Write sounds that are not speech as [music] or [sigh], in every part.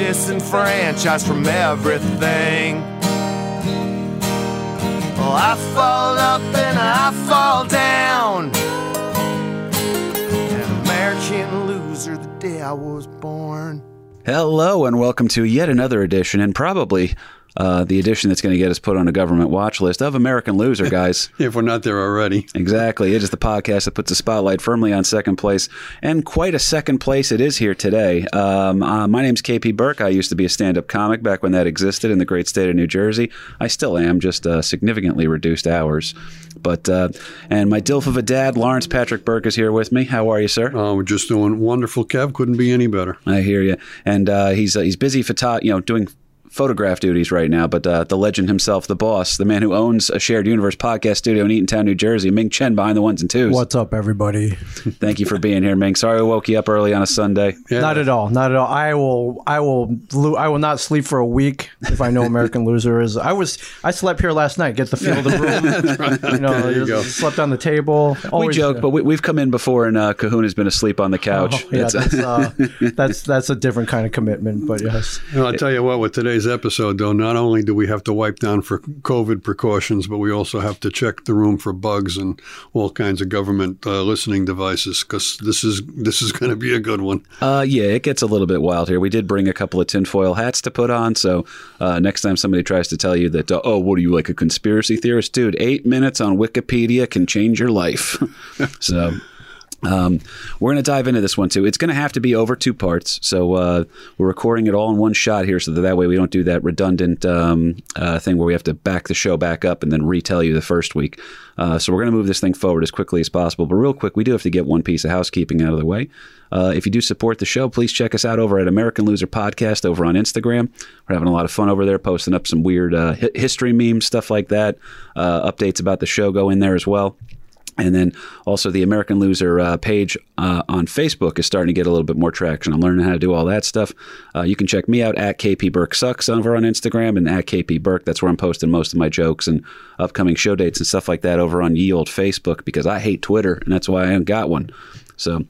Disenfranchised from everything. Well, I fall up and I fall down. An American loser the day I was born. Hello, and welcome to yet another edition, and probably uh, the edition that's going to get us put on a government watch list of American Loser, [laughs] guys. if we're not there already. exactly. It is the podcast that puts the spotlight firmly on second place, and quite a second place it is here today. Um, uh, my name's KP Burke. I used to be a stand up comic back when that existed in the great state of New Jersey. I still am, just uh, significantly reduced hours. But, uh, and my DILF of a dad, Lawrence Patrick Burke, is here with me. How are you, sir? Oh, we're just doing wonderful, Kev. Couldn't be any better. I hear you. And uh, he's uh, he's busy photo- you know, doing photograph duties right now, but uh, the legend himself, the boss, the man who owns a shared universe podcast studio in Eatontown, New Jersey, Ming Chen behind the ones and twos. What's up, everybody? [laughs] Thank you for being here, Ming. Sorry I woke you up early on a Sunday. Yeah. Not at all. Not at all. I will. I will. lo- I will not sleep for a week if I know American [laughs] Loser is. I was. I slept here last night. Get the feel of the room. [laughs] You know, There you go. slept on the table. We Always, joke, but we, we've come in before, and uh, Cahoon's been asleep on the couch. Oh, yeah, It's- that's, uh, that's that's a different kind of commitment. But yes, And I'll tell you what, with today's episode, though, not only do we have to wipe down for COVID precautions, but we also have to check the room for bugs and all kinds of government uh, listening devices because this is this is going to be a good one. Uh, yeah, it gets a little bit wild here. We did bring a couple of tinfoil hats to put on, so uh, next time somebody tries to tell you that, uh, oh, what are you like a conspiracy theorist, dude? Eight minutes on Wikipedia can change your life. [laughs] so. Um, we're going to dive into this one too. It's going to have to be over two parts, so uh, we're recording it all in one shot here, so that that way we don't do that redundant um, uh, thing where we have to back the show back up and then retell you the first week. Uh, so we're going to move this thing forward as quickly as possible. But real quick, we do have to get one piece of housekeeping out of the way. Uh, if you do support the show, please check us out over at American Loser Podcast over on Instagram. We're having a lot of fun over there, posting up some weird uh, history memes, stuff like that. Uh, updates about the show go in there as well. And then also the American Loser uh, page uh, on Facebook is starting to get a little bit more traction. I'm learning how to do all that stuff. Uh, you can check me out at KP Burke Sucks over on Instagram and at KP Burke. That's where I'm posting most of my jokes and upcoming show dates and stuff like that over on ye old Facebook because I hate Twitter and that's why I haven't got one. So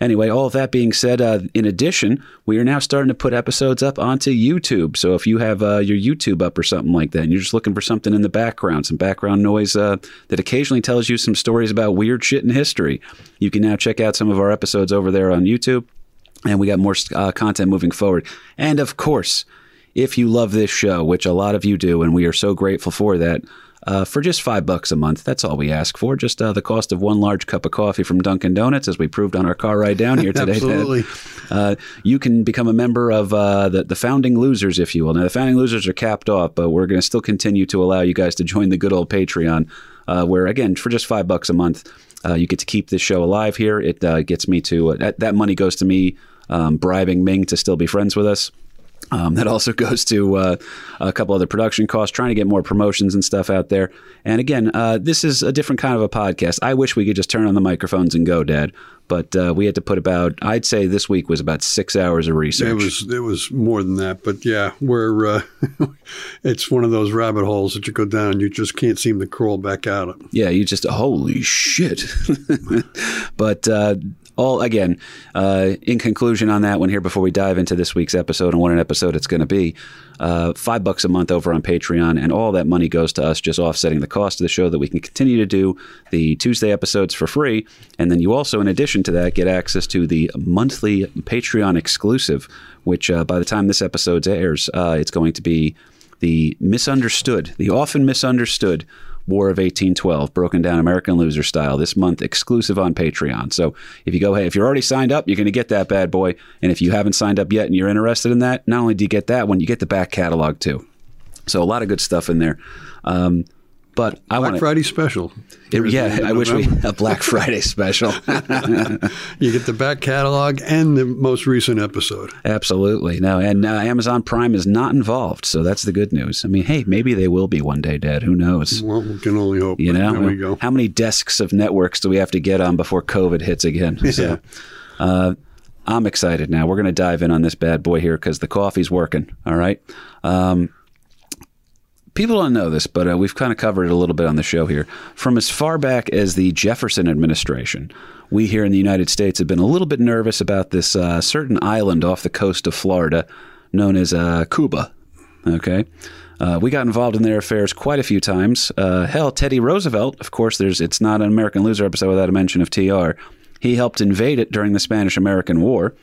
Anyway, all of that being said, uh, in addition, we are now starting to put episodes up onto YouTube. So if you have uh, your YouTube up or something like that, and you're just looking for something in the background, some background noise uh, that occasionally tells you some stories about weird shit in history, you can now check out some of our episodes over there on YouTube. And we got more uh, content moving forward. And of course, if you love this show, which a lot of you do, and we are so grateful for that, uh, for just five bucks a month, that's all we ask for. Just uh, the cost of one large cup of coffee from Dunkin' Donuts, as we proved on our car ride down here [laughs] today. Absolutely. Uh, you can become a member of uh, the, the founding losers, if you will. Now, the founding losers are capped off, but we're going to still continue to allow you guys to join the good old Patreon, uh, where, again, for just five bucks a month, uh, you get to keep this show alive here. It uh, gets me to, that, that money goes to me um, bribing Ming to still be friends with us. Um, that also [laughs] goes to uh, a couple other production costs, trying to get more promotions and stuff out there. And again, uh, this is a different kind of a podcast. I wish we could just turn on the microphones and go, Dad. But uh, we had to put about, I'd say this week was about six hours of research. It was it was more than that, but yeah, we're uh, [laughs] it's one of those rabbit holes that you go down and you just can't seem to crawl back out of. Yeah, you just holy shit. [laughs] but uh, all again, uh, in conclusion on that one here, before we dive into this week's episode and what an episode it's going to be, uh, five bucks a month over on Patreon, and all that money goes to us, just offsetting the cost of the show that we can continue to do the Tuesday episodes for free, and then you also, in addition to that, get access to the monthly Patreon exclusive, which uh, by the time this episode airs, uh, it's going to be the misunderstood, the often misunderstood War of 1812, broken down American loser style, this month exclusive on Patreon. So if you go, hey, if you're already signed up, you're going to get that bad boy. And if you haven't signed up yet and you're interested in that, not only do you get that one, you get the back catalog too. So a lot of good stuff in there. Um, But I Black want. Friday special. Yeah, I wish we a Black [laughs] Friday special. [laughs] You get the back catalog and the most recent episode. Absolutely. No, and uh, Amazon Prime is not involved, so that's the good news. I mean, hey, maybe they will be one day, Dad. Who knows? Well, we can only hope. You know, There we go. how many desks of networks do we have to get on before COVID hits again? So, uh, I'm excited now. We're going to dive in on this bad boy here because the coffee's working. All right. Um, people don't know this, but uh, we've kind of covered it a little bit on the show here. From as far back as the Jefferson administration, we here in the United States have been a little bit nervous about this uh, certain island off the coast of Florida known as uh, Cuba. Okay. Uh, we got involved in their affairs quite a few times. Uh, hell, Teddy Roosevelt, of course, there's it's not an American Loser episode without a mention of TR. He helped invade it during the Spanish American War.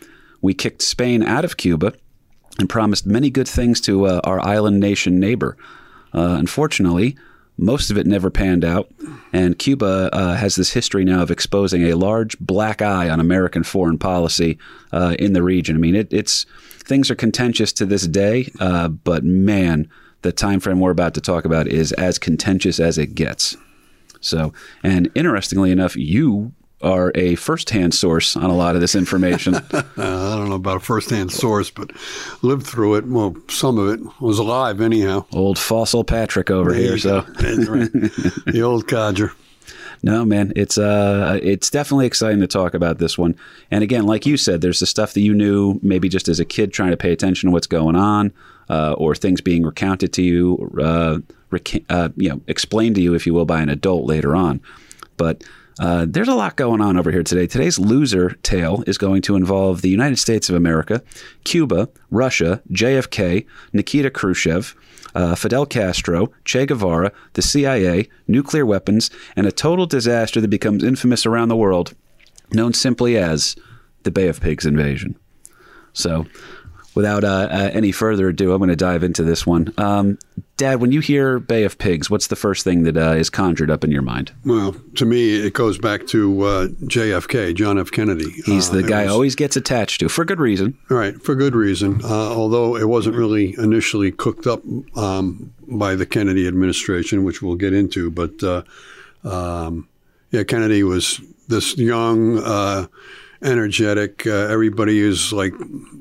We kicked Spain out of Cuba and promised many good things to uh, our island nation neighbor. Uh, unfortunately, most of it never panned out, and Cuba uh, has this history now of exposing a large black eye on American foreign policy uh, in the region. I mean, it, it's things are contentious to this day, uh, but man, the time frame we're about to talk about is as contentious as it gets. So, and interestingly enough, you are a first-hand source on a lot of this information. [laughs] I don't know about a first-hand source, but lived through it. Well, some of it was alive anyhow. Old fossil Patrick over There here. So, right. the old codger. [laughs] No, man, it's uh, it's definitely exciting to talk about this one. And again, like you said, there's the stuff that you knew maybe just as a kid trying to pay attention to what's going on, uh, or things being recounted to you, uh, reca- uh, you know, explained to you, if you will, by an adult later on. But uh, there's a lot going on over here today. Today's loser tale is going to involve the United States of America, Cuba, Russia, JFK, Nikita Khrushchev, uh, Fidel Castro, Che Guevara, the CIA, nuclear weapons, and a total disaster that becomes infamous around the world, known simply as the Bay of Pigs invasion. So, without uh, uh, any further ado, I'm going to dive into this one. Um, Dad, when you hear Bay of Pigs, what's the first thing that uh, is conjured up in your mind? Well, to me, it goes back to uh, JFK, John F. Kennedy. He's Uh, the it guy was- always gets attached to for good reason. Right, for good reason. Uh, although it wasn't really initially cooked up um, by the Kennedy administration, which we'll get into. But uh, um, yeah, Kennedy was this young, uh, energetic. Uh, everybody is like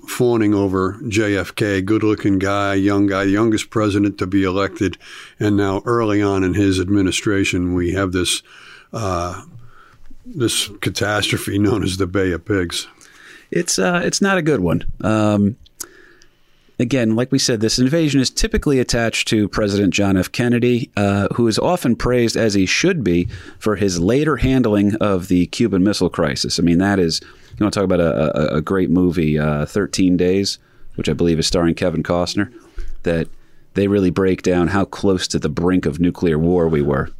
fawning over JFK, good-looking guy, young guy, youngest president to be elected, and now early on in his administration, we have this. Uh, this catastrophe known as the Bay of Pigs. It's uh, it's not a good one. Um, again, like we said, this invasion is typically attached to President John F. Kennedy, uh, who is often praised as he should be for his later handling of the Cuban Missile Crisis. I mean, that is you want to talk about a, a, a great movie, uh, Thirteen Days, which I believe is starring Kevin Costner. That they really break down how close to the brink of nuclear war we were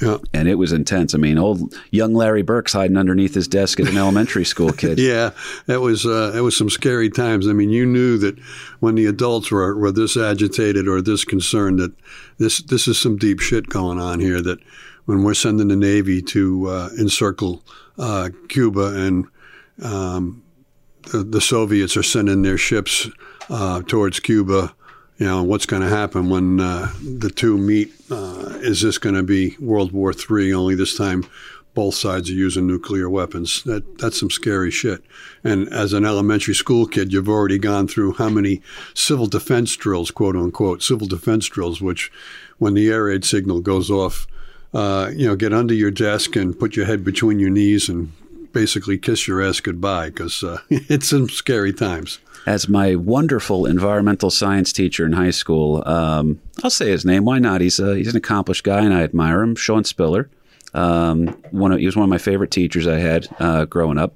Yeah. and it was intense. I mean, old young Larry Burke's hiding underneath his desk as an elementary school kid. [laughs] Yeah, that was uh, that was some scary times. I mean, you knew that when the adults were, were this agitated or this concerned that this this is some deep shit going on here. That when we're sending the Navy to uh, encircle uh, Cuba and um, the, the Soviets are sending their ships uh, towards Cuba. You know what's going to happen when uh, the two meet? Uh, is this going to be World War III? Only this time, both sides are using nuclear weapons. That that's some scary shit. And as an elementary school kid, you've already gone through how many civil defense drills, quote unquote, civil defense drills, which, when the air raid signal goes off, uh, you know, get under your desk and put your head between your knees and basically kiss your ass goodbye because uh, [laughs] it's some scary times. As my wonderful environmental science teacher in high school, um, I'll say his name. Why not? He's a, he's an accomplished guy, and I admire him. Sean Spiller. Um, one of, he was one of my favorite teachers I had uh, growing up.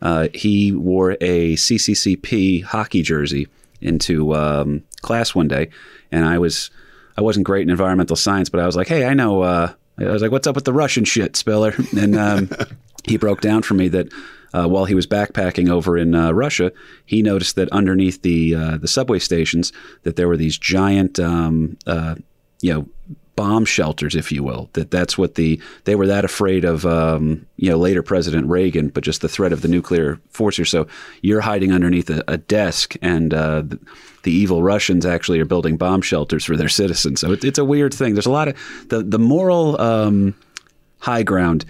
Uh, he wore a CCCP hockey jersey into um, class one day, and I was I wasn't great in environmental science, but I was like, hey, I know. Uh, I was like, what's up with the Russian shit, Spiller? [laughs] And um, he broke down for me that uh, while he was backpacking over in uh, Russia, he noticed that underneath the uh, the subway stations that there were these giant, um, uh, you know, bomb shelters, if you will. That that's what the they were that afraid of, um, you know, later President Reagan, but just the threat of the nuclear force. So you're hiding underneath a, a desk, and uh, the, the evil Russians actually are building bomb shelters for their [laughs] citizens. So it, it's a weird thing. There's a lot of the the moral um, high ground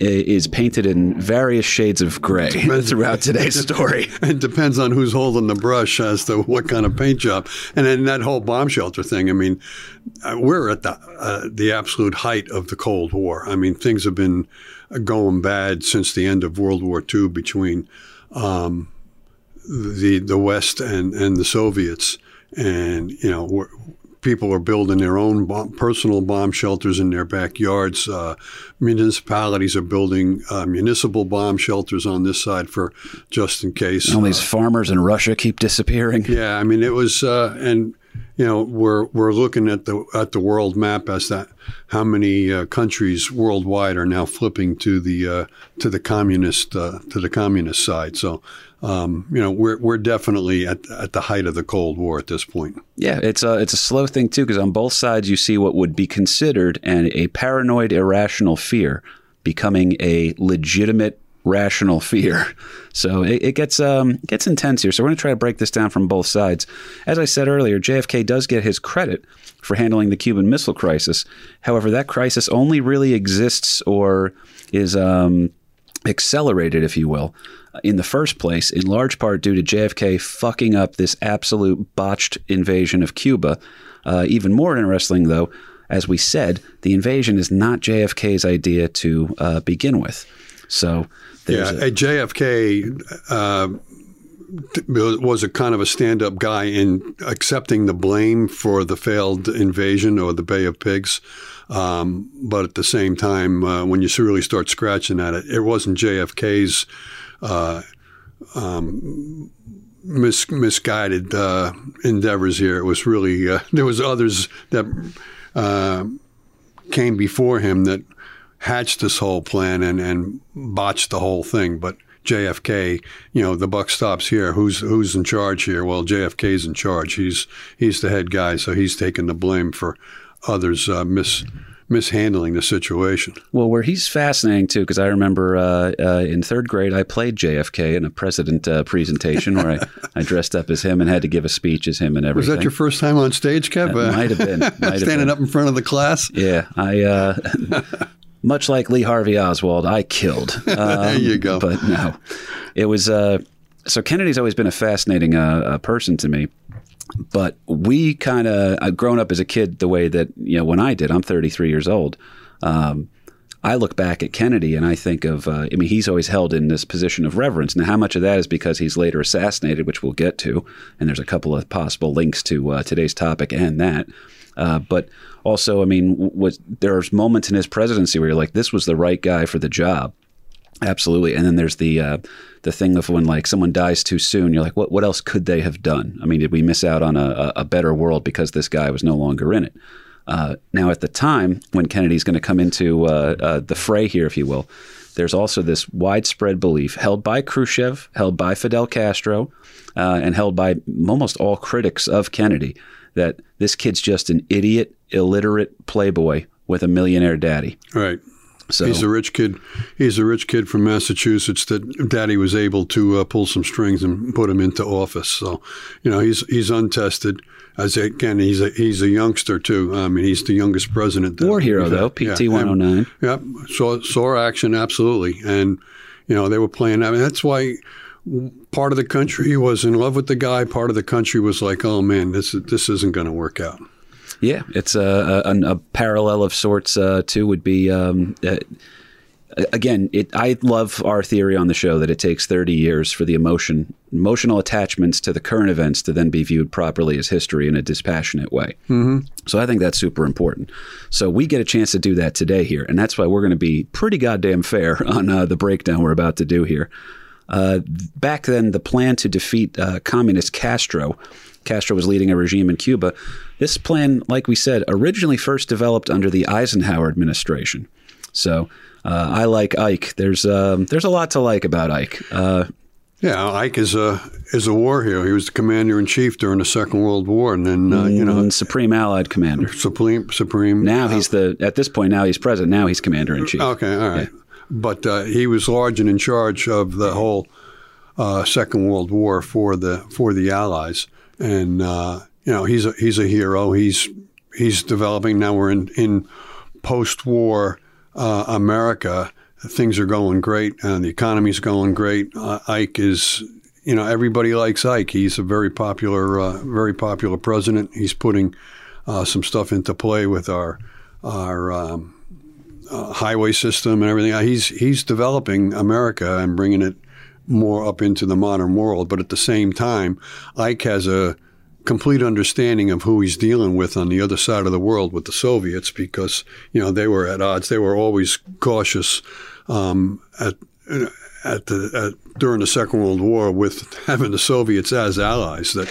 is painted in various shades of gray [laughs] throughout today's [laughs] story. It depends on who's holding the brush as to what kind of paint job. And then that whole bomb shelter thing. I mean, uh, we're at the uh, the absolute height of the Cold War. I mean, things have been going bad since the end of World War II between um, the the West and and the Soviets. And you know, we're, people are building their own bomb, personal bomb shelters in their backyards. Uh, municipalities are building uh, municipal bomb shelters on this side for just in case. All these farmers in Russia keep disappearing. Yeah, I mean it was, uh, and you know we're we're looking at the at the world map as that how many uh, countries worldwide are now flipping to the uh, to the communist uh, to the communist side. So um, you know we're we're definitely at at the height of the Cold War at this point. Yeah, it's a it's a slow thing too because on both sides you see what would be considered an a paranoid irrational fear becoming a legitimate rational fear. [laughs] So it, it gets um, gets intense here. So we're going to try to break this down from both sides. As I said earlier, JFK does get his credit for handling the Cuban Missile Crisis. However, that crisis only really exists or is um, accelerated, if you will, in the first place, in large part due to JFK fucking up this absolute botched invasion of Cuba. Uh, even more interesting, though, as we said, the invasion is not JFK's idea to uh, begin with. So there's Yeah, a- JFK uh, was a kind of a stand-up guy in accepting the blame for the failed invasion or the Bay of Pigs. Um, but at the same time, uh, when you really start scratching at it, it wasn't JFK's uh, um, mis- misguided uh, endeavors here. It was really uh, [laughs] there was others that uh, came before him that hatched this whole plan and, and botched the whole thing. But JFK, you know, the buck stops here. Who's who's in charge here? Well, JFK's in charge. He's he's the head guy, so he's taking the blame for others uh, mis mishandling the situation. Well, where he's fascinating too, because I remember uh, uh, in third grade I played JFK in a president uh, presentation where I, [laughs] I dressed up as him and had to give a speech as him and everything. Was that your first time on stage, Kev? That might have been. Might [laughs] have Standing been. up in front of the class. Yeah, I. Uh, [laughs] much like Lee Harvey Oswald, I killed. Um, There you go. But no, it was. Uh, so Kennedy's always been a fascinating uh, uh, person to me. But we kind of, grown up as a kid the way that, you know, when I did, I'm 33 years old. Um, I look back at Kennedy and I think of, uh, I mean, he's always held in this position of reverence. Now, how much of that is because he's later assassinated, which we'll get to, and there's a couple of possible links to uh, today's topic and that. Uh, but also, I mean, was, there's moments in his presidency where you're like, this was the right guy for the job. Absolutely, and then there's the uh, the thing of when like someone dies too soon, you're like, what what else could they have done? I mean, did we miss out on a, a better world because this guy was no longer in it? Uh, now, at the time when Kennedy's going to come into uh, uh, the fray here, if you will, there's also this widespread belief held by Khrushchev, held by Fidel Castro, uh, and held by almost all critics of Kennedy that this kid's just an idiot, illiterate playboy with a millionaire daddy. Right. So He's a rich kid. He's a rich kid from Massachusetts that Daddy was able to uh, pull some strings and put him into office. So, you know, he's he's untested. As again, he's a he's a youngster too. I mean, he's the youngest president. that war hero though. PT 109. Yeah, saw saw action absolutely, and you know they were playing. I mean, that's why part of the country was in love with the guy. Part of the country was like, "Oh man, this this isn't going to work out." Yeah, it's a, a, a parallel of sorts uh, too. Would be um, uh, again. It, I love our theory on the show that it takes thirty years for the emotion, emotional attachments to the current events to then be viewed properly as history in a dispassionate way. Mm-hmm. So I think that's super important. So we get a chance to do that today here, and that's why we're going to be pretty goddamn fair [laughs] on uh, the breakdown we're about to do here. Uh, back then, the plan to defeat uh, communist Castro, Castro was leading a regime in Cuba. This plan, like we said, originally first developed under the Eisenhower administration. So uh, I like Ike. There's um, there's a lot to like about Ike. Uh, Yeah, Ike is a is a war hero. He was the commander in chief during the Second World War, and then uh, you know And Supreme Allied Commander. supreme supreme. Now he's the at this point. Now he's president. Now he's commander in chief. Okay, all right. But uh, he was large and in charge of the whole uh, Second World War for the for the Allies, and uh, you know he's a he's a hero. He's he's developing now. We're in in post war uh, America. Things are going great, and the economy's going great. Uh, Ike is. You know, everybody likes Ike. He's a very popular, uh, very popular president. He's putting uh, some stuff into play with our our um, uh, highway system and everything. Uh, He's he's developing America and bringing it more up into the modern world. But at the same time, Ike has a complete understanding of who he's dealing with on the other side of the world with the Soviets because you know they were at odds. They were always cautious um, at. At the at, during the Second World War, with [laughs] having the Soviets as allies, that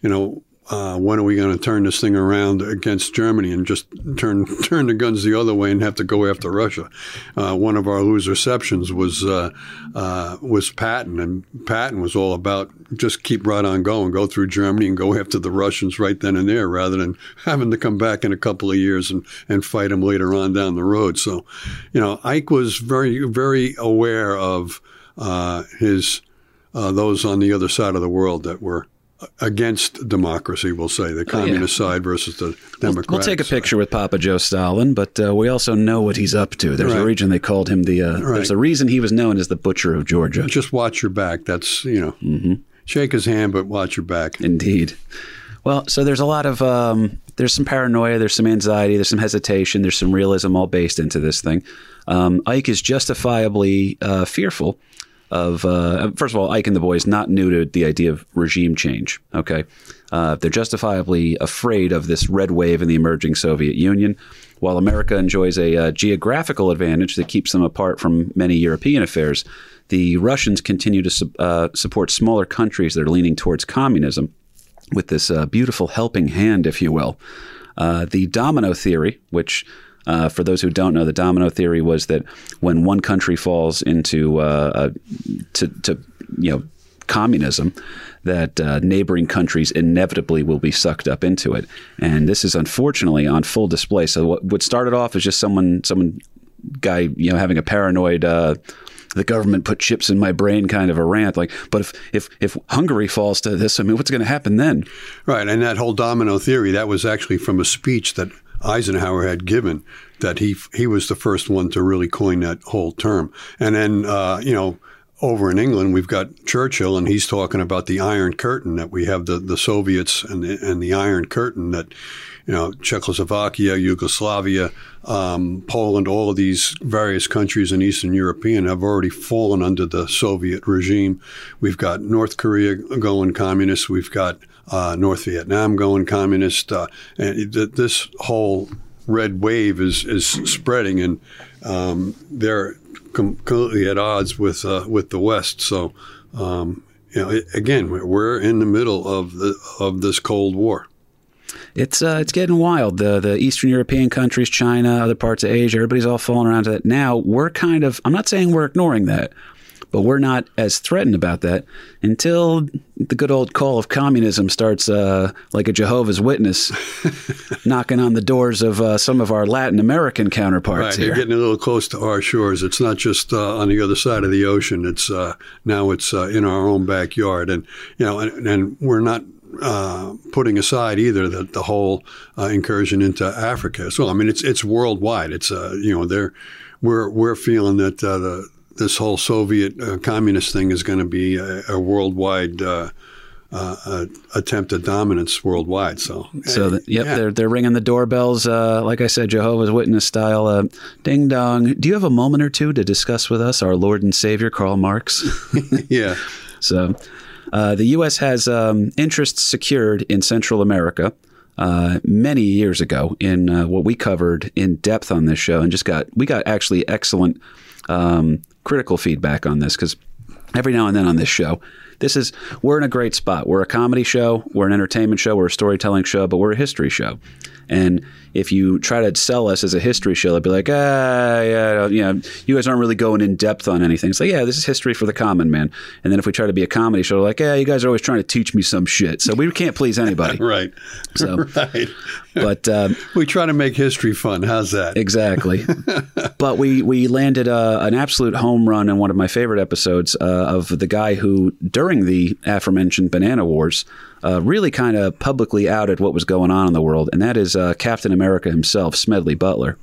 you know uh, when are we going to turn this thing around against Germany and just turn [laughs] turn the guns the other way and have to go after Russia? Uh, one of our loser receptions was uh, uh, was Patton, and Patton was all about just keep right on going, go through Germany and go after the Russians right then and there, rather than [laughs] having to come back in a couple of years and, and fight them later on down the road. So, you know, Ike was very very aware of uh, his uh, those on the other side of the world that were against democracy, we'll say, the communist side versus the Democratic We'll take a picture with Papa Joe Stalin, but uh, we also know what he's up to. There's a reason they called him the. Uh, There's a reason he was known as the Butcher of Georgia. Just watch your back. That's, you know, Mm-hmm. shake his hand, but watch your back. Indeed. Well, so there's a lot of um, there's some paranoia, there's some anxiety, there's some hesitation, there's some realism all based into this thing. Um, Ike is justifiably uh, fearful of uh, first of all, Ike and the boys not new to the idea of regime change. Okay, uh, they're justifiably afraid of this red wave in the emerging Soviet Union. While America enjoys a uh, geographical advantage that keeps them apart from many European affairs, the Russians continue to su- uh, support smaller countries that are leaning towards communism with this uh, beautiful helping hand, if you will. Uh, the domino theory, which, uh, for those who don't know, the domino theory was that when one country falls into uh, uh, to, to you know communism, that uh, neighboring countries inevitably will be sucked up into it, and this is unfortunately on full display. So what, what started off as just someone someone guy you know having a paranoid. Uh, the government put chips in my brain kind of a rant like but if if if hungary falls to this i mean what's going to happen then Right, and that whole domino theory that was actually from a speech that Eisenhower had given. That he he was the first one to really coin that whole term. And then uh, you know over in England we've got Churchill, and he's talking about the Iron Curtain that we have the the Soviets and the, and the Iron Curtain that you know Czechoslovakia, Yugoslavia, um, Poland, all of these various countries in Eastern European have already fallen under the Soviet regime. We've got North Korea going communist. We've got uh, North Vietnam going communist. Uh, and th- this whole red wave is is spreading, and um, they're completely at odds with uh, with the West. So. Um, you know, it, again, we're in the middle of the of this Cold War. It's uh, it's getting wild. The the Eastern European countries, China, other parts of Asia, everybody's all falling around to that. Now we're kind of I'm not saying we're ignoring that, but we're not as threatened about that until the good old call of communism starts uh, like a Jehovah's Witness [laughs] knocking on the doors of uh, some of our Latin American counterparts Right, here. you're getting a little close to our shores. It's not just uh, on the other side of the ocean. It's uh, now it's uh, in our own backyard, and you know, and, and we're not uh, putting aside either the, the whole uh, incursion into Africa as well. I mean, it's it's worldwide. It's uh, you know, they're we're we're feeling that uh, the this whole Soviet uh, communist thing is going to be a, a worldwide. Uh, uh, uh, attempt at dominance worldwide. So, So, the, yep, yeah. they're they're ringing the doorbells. Uh, like I said, Jehovah's Witness style. Uh, ding dong. Do you have a moment or two to discuss with us our Lord and Savior Karl Marx? [laughs] [laughs] yeah. So, uh, the U.S. has um, interests secured in Central America uh, many years ago in uh, what we covered in depth on this show, and just got we got actually excellent um, critical feedback on this because every now and then on this show, this is we're in a great spot. We're a comedy show, we're an entertainment show, we're a storytelling show, but we're a history show. And if you try to sell us as a history show, they'd be like, ah, yeah, you know, you guys aren't really going in depth on anything. It's like, yeah, this is history for the common man. And then if we try to be a comedy show, like, yeah, you guys are always trying to teach me some shit. So we can't please anybody. [laughs] Right. So, [laughs] Right. but um, We try to make history fun. How's that? Exactly. [laughs] but we we landed uh, an absolute home run in one of my favorite episodes uh, of the guy who, during the aforementioned Banana Wars, uh, really kind of publicly outed what was going on in the world, and that is uh, Captain America himself, Smedley Butler.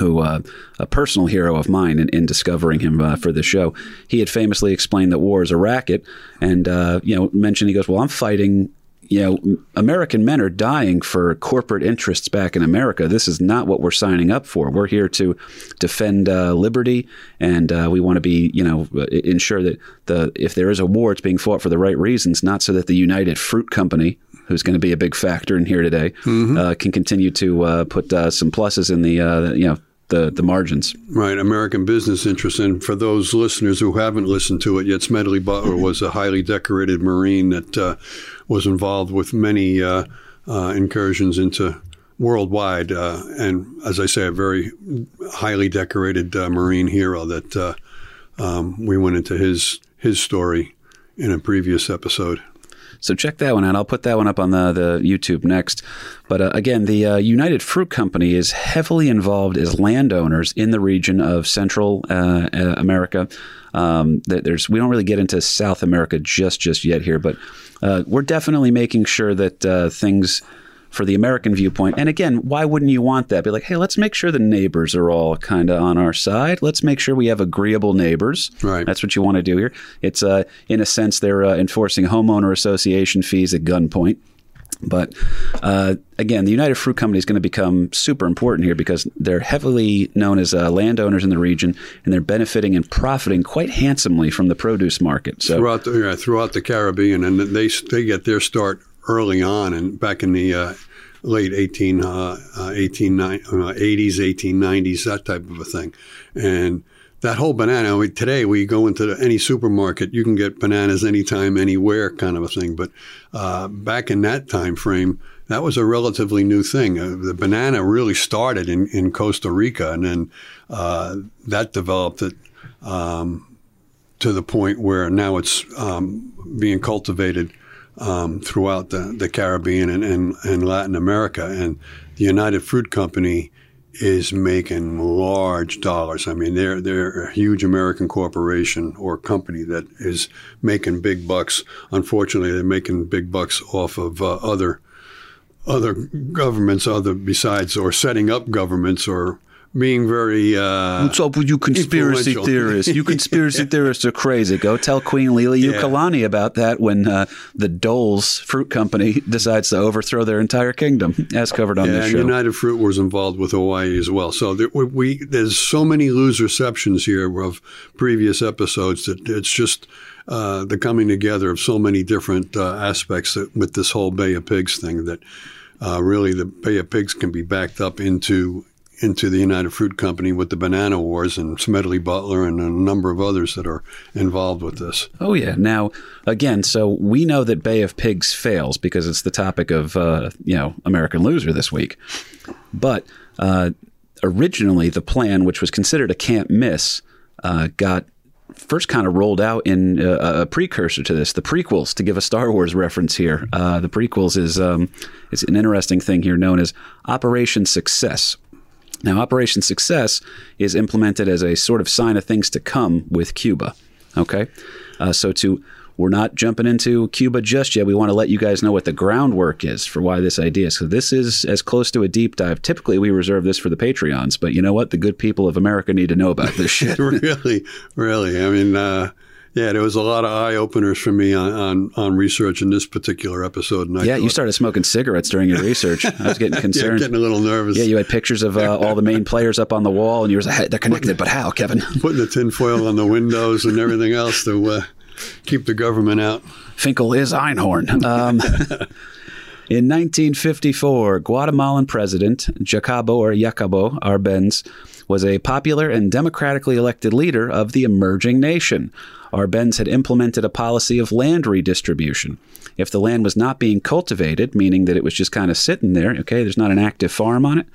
Who, uh, a personal hero of mine in, in discovering him uh, for this show, he had famously explained that war is a racket, and uh, you know mentioned he goes, "Well, I'm fighting you know, American men are dying for corporate interests back in America. This is not what we're signing up for. We're here to defend uh, liberty, and uh, we want to be, you know, uh, ensure that the if there is a war, it's being fought for the right reasons, not so that the United Fruit Company, who's going to be a big factor in here today, uh, can continue to uh, put uh, some pluses in the, uh, you know, the the margins. Right, American business interests. And for those listeners who haven't listened to it yet, Smedley Butler was a highly decorated Marine that uh, was involved with many uh, uh, incursions into worldwide. Uh, and as I say, a very highly decorated Marine hero that um, we went into his his story in a previous episode. So check that one out. I'll put that one up on the, the YouTube next. But uh, again, the uh, United Fruit Company is heavily involved as landowners in the region of Central uh, uh, America. Um, th- there's we don't really get into South America just just yet here, but uh, we're definitely making sure that uh, things for the American viewpoint. And again, why wouldn't you want that? Be like, hey, let's make sure the neighbors are all kind of on our side. Let's make sure we have agreeable neighbors. Right. That's what you want to do here. It's uh, in a sense they're uh, enforcing homeowner association fees at gunpoint. But uh, again, the United Fruit Company is going to become super important here because they're heavily known as uh, landowners in the region, and they're benefiting and profiting quite handsomely from the produce market. So throughout the yeah, throughout the Caribbean, and they they get their start early on, and back in the uh, late 18, uh, uh, 18 uh, 80s, 1890s, that type of a thing, and that whole banana. Today, we go into the, any supermarket, you can get bananas anytime, anywhere, kind of a thing. But uh, back in that time frame, that was a relatively new thing. Uh, the banana really started in, in Costa Rica, and then uh, that developed it um, to the point where now it's um, being cultivated um, throughout the, the Caribbean and, and, and Latin America. And the United Fruit Company is making large dollars. I mean, they're they're a huge American corporation or company that is making big bucks. Unfortunately, they're making big bucks off of uh, other other governments, other besides or setting up governments or being very. Uh, What's up with you conspiracy theorists? You conspiracy [laughs] [laughs] theorists are crazy. Go tell Queen Lila Yeah. About that when uh, the Dole's Fruit Company [laughs] decides to overthrow their entire kingdom, as covered on Yeah, this and show. United Fruit was involved with Hawaii as well. So there, we, we there's so many loose receptions here of previous episodes that it's just uh, the coming together of so many different uh, aspects that, with this whole Bay of Pigs thing that uh, really the Bay of Pigs can be backed up into into the United Fruit Company with the Banana Wars and Smedley Butler and a number of others that are involved with this. Oh yeah. Now again, so we know that Bay of Pigs fails because it's the topic of uh, you know American Loser this week. But uh, originally, the plan, which was considered a can't miss, uh, got first kind of rolled out in uh, a precursor to this, the prequels. To give a Star Wars reference here, uh, the prequels is um, is an interesting thing here known as Operation Success. Now, Operation Success is implemented as a sort of sign of things to come with Cuba. Okay, uh, so to we're not jumping into Cuba just yet. We want to let you guys know what the groundwork is for why this idea. So this is as close to a deep dive. Typically, we reserve this for the Patreons, but you know what? The good people of America need to know about this [laughs] shit. really, really. I mean, uh, yeah, there was a lot of eye openers for me on, on, on research in this particular episode. And I Yeah, you started smoking cigarettes during your research. I was getting [laughs] yeah, concerned. getting a little nervous. Yeah, you had pictures of uh, all the main players up on the wall, and you were like, "Hey, "They're connected, but how, Kevin?" [laughs] putting the tinfoil on the windows and everything else to uh, keep the government out. Finkel is Einhorn. Um, [laughs] in 1954, Guatemalan President Jacobo or Jacobo Arbenz was a popular and democratically elected leader of the emerging nation. Arbenz had implemented a policy of land redistribution. If the land was not being cultivated, meaning that it was just kind of sitting there, okay, there's not an active farm on it,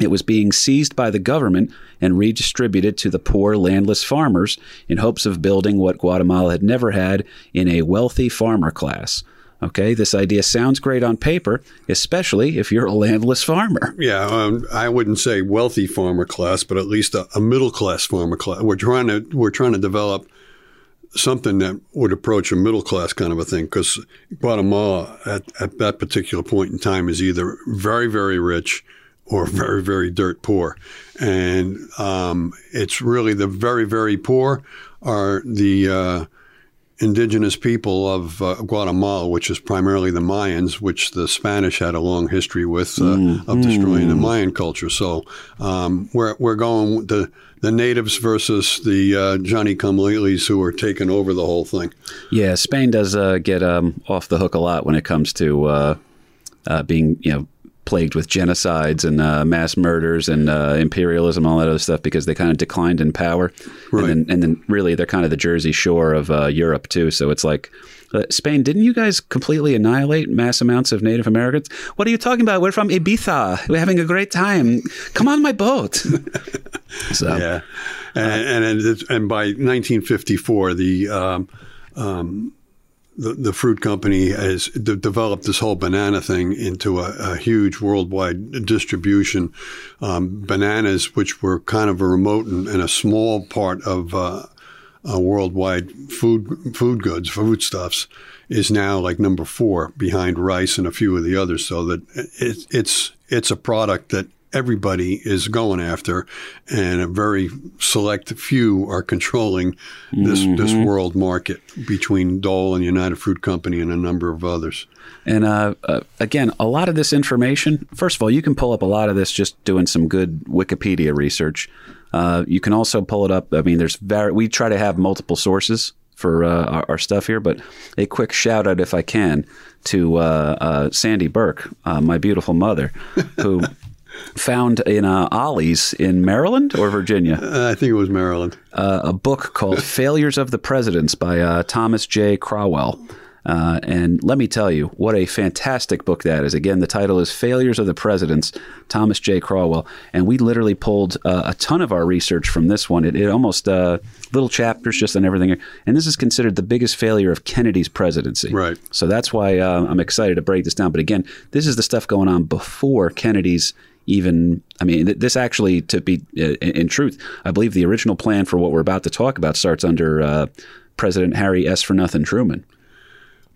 it was being seized by the government and redistributed to the poor landless farmers in hopes of building what Guatemala had never had in a wealthy farmer class. Okay, this idea sounds great on paper, especially if you're a landless farmer. Yeah, um, I wouldn't say wealthy farmer class, but at least a, a middle class farmer class. We're trying to we're trying to develop something that would approach a middle class kind of a thing because Guatemala at, at that particular point in time is either very very rich or [laughs] very very dirt poor, and um, it's really the very very poor are the uh, indigenous people of uh, Guatemala, which is primarily the Mayans, which the Spanish had a long history with uh, of destroying the Mayan culture. So um, we're we're going the the natives versus the uh, Johnny Come Latelys who are taking over the whole thing. Yeah, Spain does uh, get um, off the hook a lot when it comes to uh, uh, being, you know, plagued with genocides and uh, mass murders and uh, imperialism, all that other stuff, because they kind of declined in power, Right. and then and then really they're kind of the Jersey Shore of uh, Europe too. So it's like. Uh, Spain, didn't you guys completely annihilate mass amounts of Native Americans? What are you talking about? We're from Ibiza. We're having a great time. Come on my boat. [laughs] so, Yeah, and and it's, and by 1954, the um, um, the, the fruit company has de- developed this whole banana thing into a, a huge worldwide distribution. Um, bananas, which were kind of a remote and, and a small part of uh, uh, worldwide food food goods, foodstuffs, is now like number four behind rice and a few of the others. So that it, it's it's a product that everybody is going after, and a very select few are controlling this this world market between Dole and United Fruit Company and a number of others. And uh, uh, again, a lot of this information, first of all, you can pull up a lot of this just doing some good Wikipedia research. Uh, you can also pull it up. I mean, there's very, we try to have multiple sources for uh, our, our stuff here, but a quick shout out, if I can, to uh, uh, Sandy Burke, uh, my beautiful mother, who [laughs] found in uh, Ollie's in Maryland or Virginia Uh, I think it was Maryland. uh, a book called Failures of the Presidents by uh, Thomas J. Craughwell. Uh, and let me tell you, what a fantastic book that is. Again, the title is Failures of the Presidents, Thomas J. Craughwell. And we literally pulled uh, a ton of our research from this one. It, it almost, uh, little chapters just on everything. And this is considered the biggest failure of Kennedy's presidency. Right. So that's why uh, I'm excited to break this down. But again, this is the stuff going on before Kennedy's even. I mean, this actually, to be uh, in, in truth, I believe the original plan for what we're about to talk about starts under uh, President Harry S. for Nothing Truman.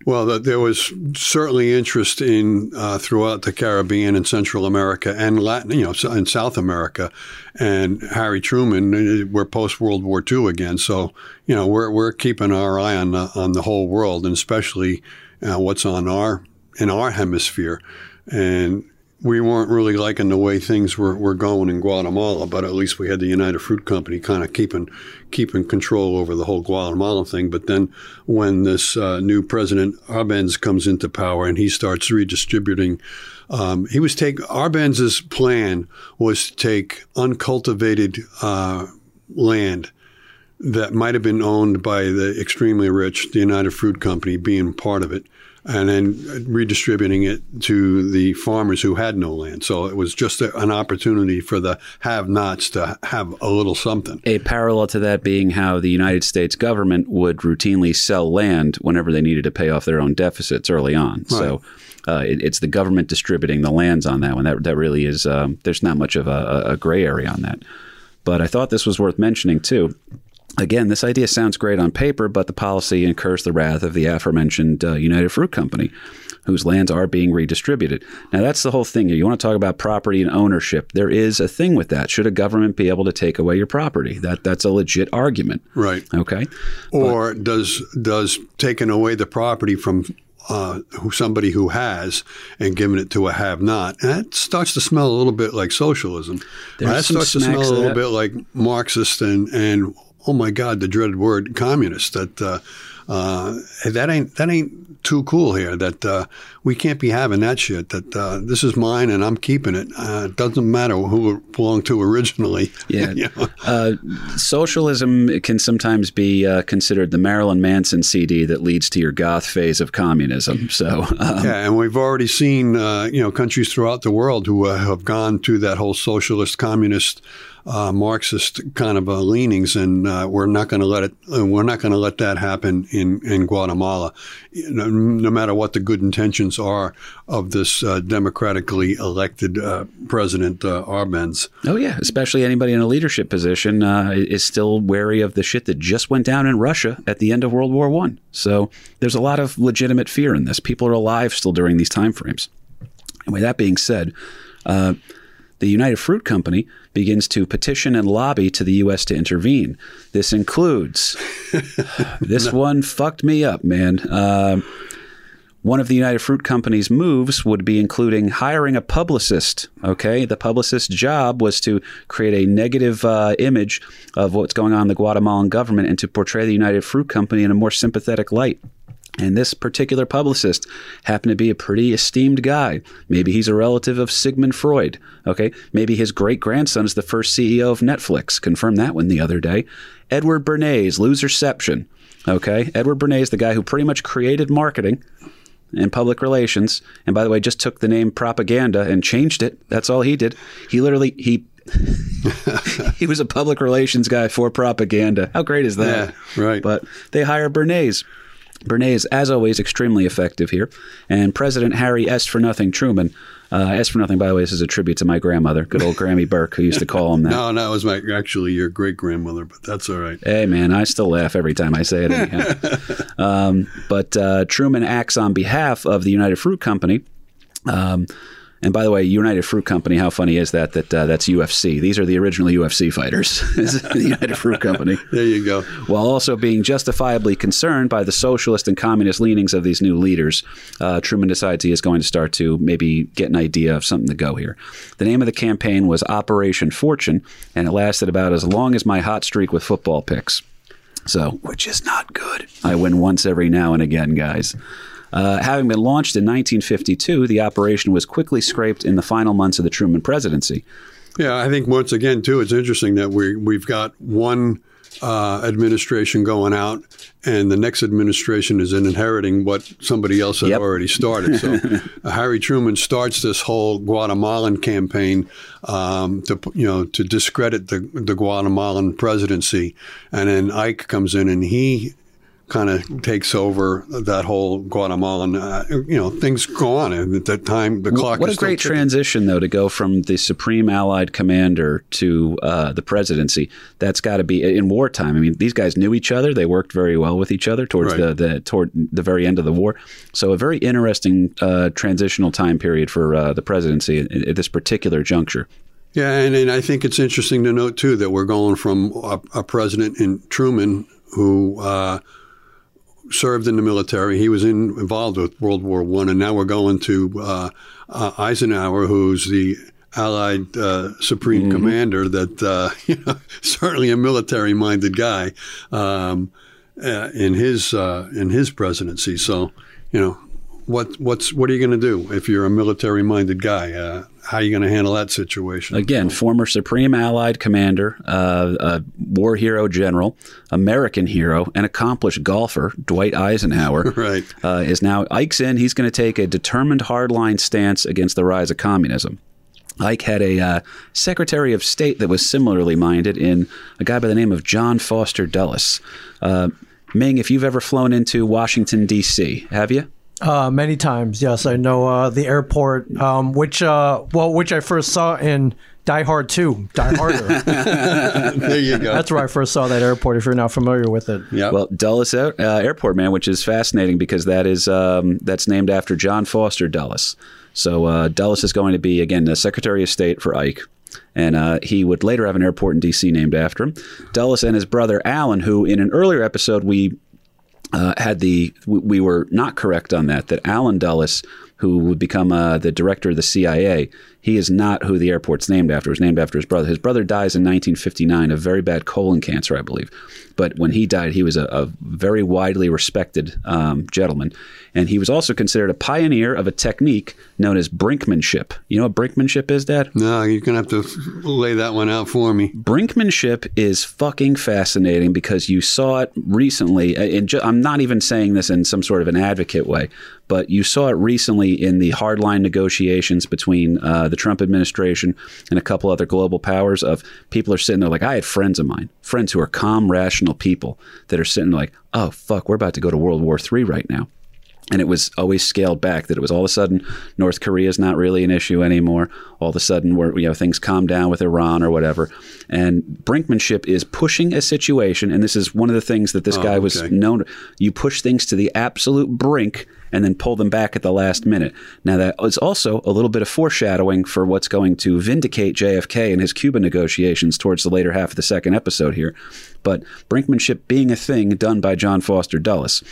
Well, th- there was certainly interest in uh, throughout the Caribbean and Central America and Latin, you know, and South America. And Harry Truman, uh, we're post World War II again, so you know we're we're keeping our eye on the, on the whole world and especially uh, what's on our in our hemisphere. And we weren't really liking the way things were, were going in Guatemala, but at least we had the United Fruit Company kind of keeping keeping control over the whole Guatemala thing. But then when this uh, new president Arbenz comes into power and he starts redistributing, um, he was take Arbenz's plan was to take uncultivated uh, land that might have been owned by the extremely rich, the United Fruit Company being part of it, and then redistributing it to the farmers who had no land. So it was just a, an opportunity for the have-nots to have a little something. A parallel to that being how the United States government would routinely sell land whenever they needed to pay off their own deficits early on. So uh, it, it's the government distributing the lands on that one. That that really is. Um, there's not much of a, a gray area on that. But I thought this was worth mentioning too. Again, this idea sounds great on paper, but the policy incurs the wrath of the aforementioned uh, United Fruit Company, whose lands are being redistributed. Now, that's the whole thing here. You want to talk about property and ownership. There is a thing with that. Should a government be able to take away your property? That That's a legit argument. Right. Okay. Or does does taking away the property from uh, who somebody who has and giving it to a have-not, and that starts to smell a little bit like socialism. That starts to smell a little bit like Marxist and and oh my God, the dreaded word communist. That uh, Uh, that ain't that ain't too cool here. That uh, we can't be having that shit. That uh, this is mine and I'm keeping it. Uh, it doesn't matter who it belonged to originally. [laughs] Yeah. You know? Uh, socialism can sometimes be uh, considered the Marilyn Manson CD that leads to your goth phase of communism. So, [laughs] um, Yeah, and we've already seen uh, you know countries throughout the world who uh, have gone to that whole socialist, communist, uh, Marxist kind of uh, leanings, and uh, we're not going to let it. We're not going to let that happen in in Guatemala, no, no matter what the good intentions are of this uh, democratically elected uh, president uh, Arbenz. oh yeah, especially anybody in a leadership position uh, is still wary of the shit that just went down in Russia at the end of World War One. So there's a lot of legitimate fear in this. People are alive still during these time frames. And with that being said, the United Fruit Company begins to petition and lobby to the U.S. to intervene. This includes [laughs] this one fucked me up, man. Um one of the United Fruit Company's moves would be including hiring a publicist. Okay, the publicist's job was to create a negative uh, image of what's going on in the Guatemalan government and to portray the United Fruit Company in a more sympathetic light. And this particular publicist happened to be a pretty esteemed guy. Maybe he's a relative of Sigmund Freud. Okay. Maybe his great grandson is the first CEO of Netflix. Confirmed that one the other day. Edward Bernays, Loserception. Okay. Edward Bernays, the guy who pretty much created marketing and public relations. And by the way, just took the name propaganda and changed it. That's all he did. He literally, he. [laughs] he was a public relations guy for propaganda. How great is that? Yeah, right. But they hire Bernays. Bernays, as always, extremely effective here. And President Harry S. for Nothing Truman. Uh, S for Nothing, by the way, this is a tribute to my grandmother, good old Grammy Burke, who used to call him that. No, no, it was my actually your great grandmother, but that's all right. Hey, man, I still laugh every time I say it. Anyhow. [laughs] um, but uh, Truman acts on behalf of the United Fruit Company. Um, and by the way, United Fruit Company, how funny is that? That uh, that's UFC. These are the original UFC fighters. [laughs] the United Fruit Company. [laughs] There you go. While also being justifiably concerned by the socialist and communist leanings of these new leaders, uh, Truman decides he is going to start to maybe get an idea of something to go here. The name of the campaign was Operation Fortune, and it lasted about as long as my hot streak with football picks. So, which is not good. I win once every now and again, guys. Uh, having been launched in 1952, the operation was quickly scraped in the final months of the Truman presidency. Yeah, I think once again too, it's interesting that we we've got one uh, administration going out, and the next administration is inheriting what somebody else had Yep. already started. So [laughs] uh, Harry Truman starts this whole Guatemalan campaign um, to you know to discredit the the Guatemalan presidency, and then Ike comes in and he kind of takes over that whole Guatemalan. Uh, you know, things go on and at that time. The clock. What a great ticking. transition, though, to go from the supreme Allied commander to uh, the presidency. That's got to be in wartime. I mean, these guys knew each other; they worked very well with each other towards Right. the, the toward the very end of the war. So, a very interesting uh, transitional time period for uh, the presidency at, at this particular juncture. Yeah, and, and I think it's interesting to note too that we're going from a, a president in Truman who uh, served in the military. He was in, involved with World War One, and now we're going to uh, uh, Eisenhower, who's the Allied uh, Supreme Commander. That uh, [laughs] you know, certainly a military-minded guy um, uh, in his uh, in his presidency. So, you know, what what's what are you going to do if you're a military-minded guy? Uh, how are you going to handle that situation? Again, former Supreme Allied Commander, uh, a war hero general, American hero, and accomplished golfer, Dwight Eisenhower, [laughs] Right. uh, is now Ike's in. He's going to take a determined hardline stance against the rise of communism. Ike had a uh, Secretary of State that was similarly minded in a guy by the name of John Foster Dulles. Uh, Ming, if you've ever flown into Washington, D.C., have you? Uh, many times, yes. I know uh, the airport, um, which uh, well, which I first saw in Die Hard 2, Die Harder. [laughs] there you go. That's where I first saw that airport. If you're not familiar with it, yeah. Well, Dulles Air- uh, Airport, man, which is fascinating because that is um, that's named after John Foster Dulles. So uh, Dulles is going to be again the Secretary of State for Ike, and uh, he would later have an airport in D.C. named after him. Dulles and his brother Allen, who in an earlier episode we uh, had the we, we were not correct on that that Allen Dulles who would become uh, the director of the CIA, he is not who the airport's named after. It's named after his brother. His brother dies in 1959 of very bad colon cancer, I believe. But when he died, he was a, a very widely respected um, gentleman. And he was also considered a pioneer of a technique known as brinkmanship. You know what brinkmanship is, Dad? No, you're going to have to lay that one out for me. Brinkmanship is fucking fascinating because you saw it recently. And I'm not even saying this in some sort of an advocate way, but you saw it recently in the hardline negotiations between uh, the Trump administration and a couple other global powers. Of people are sitting there like I had friends of mine, friends who are calm, rational people that are sitting like, oh fuck, we're about to go to World War III right now and it was always scaled back that it was all of a sudden North Korea is not really an issue anymore. All of a sudden, where you know things calm down with Iran or whatever, and brinkmanship is pushing a situation, and this is one of the things that this Oh, guy was okay. known. You push things to the absolute brink and then pull them back at the last minute. Now that is also a little bit of foreshadowing for what's going to vindicate JFK and his Cuba negotiations towards the later half of the second episode here. But brinkmanship being a thing done by John Foster Dulles.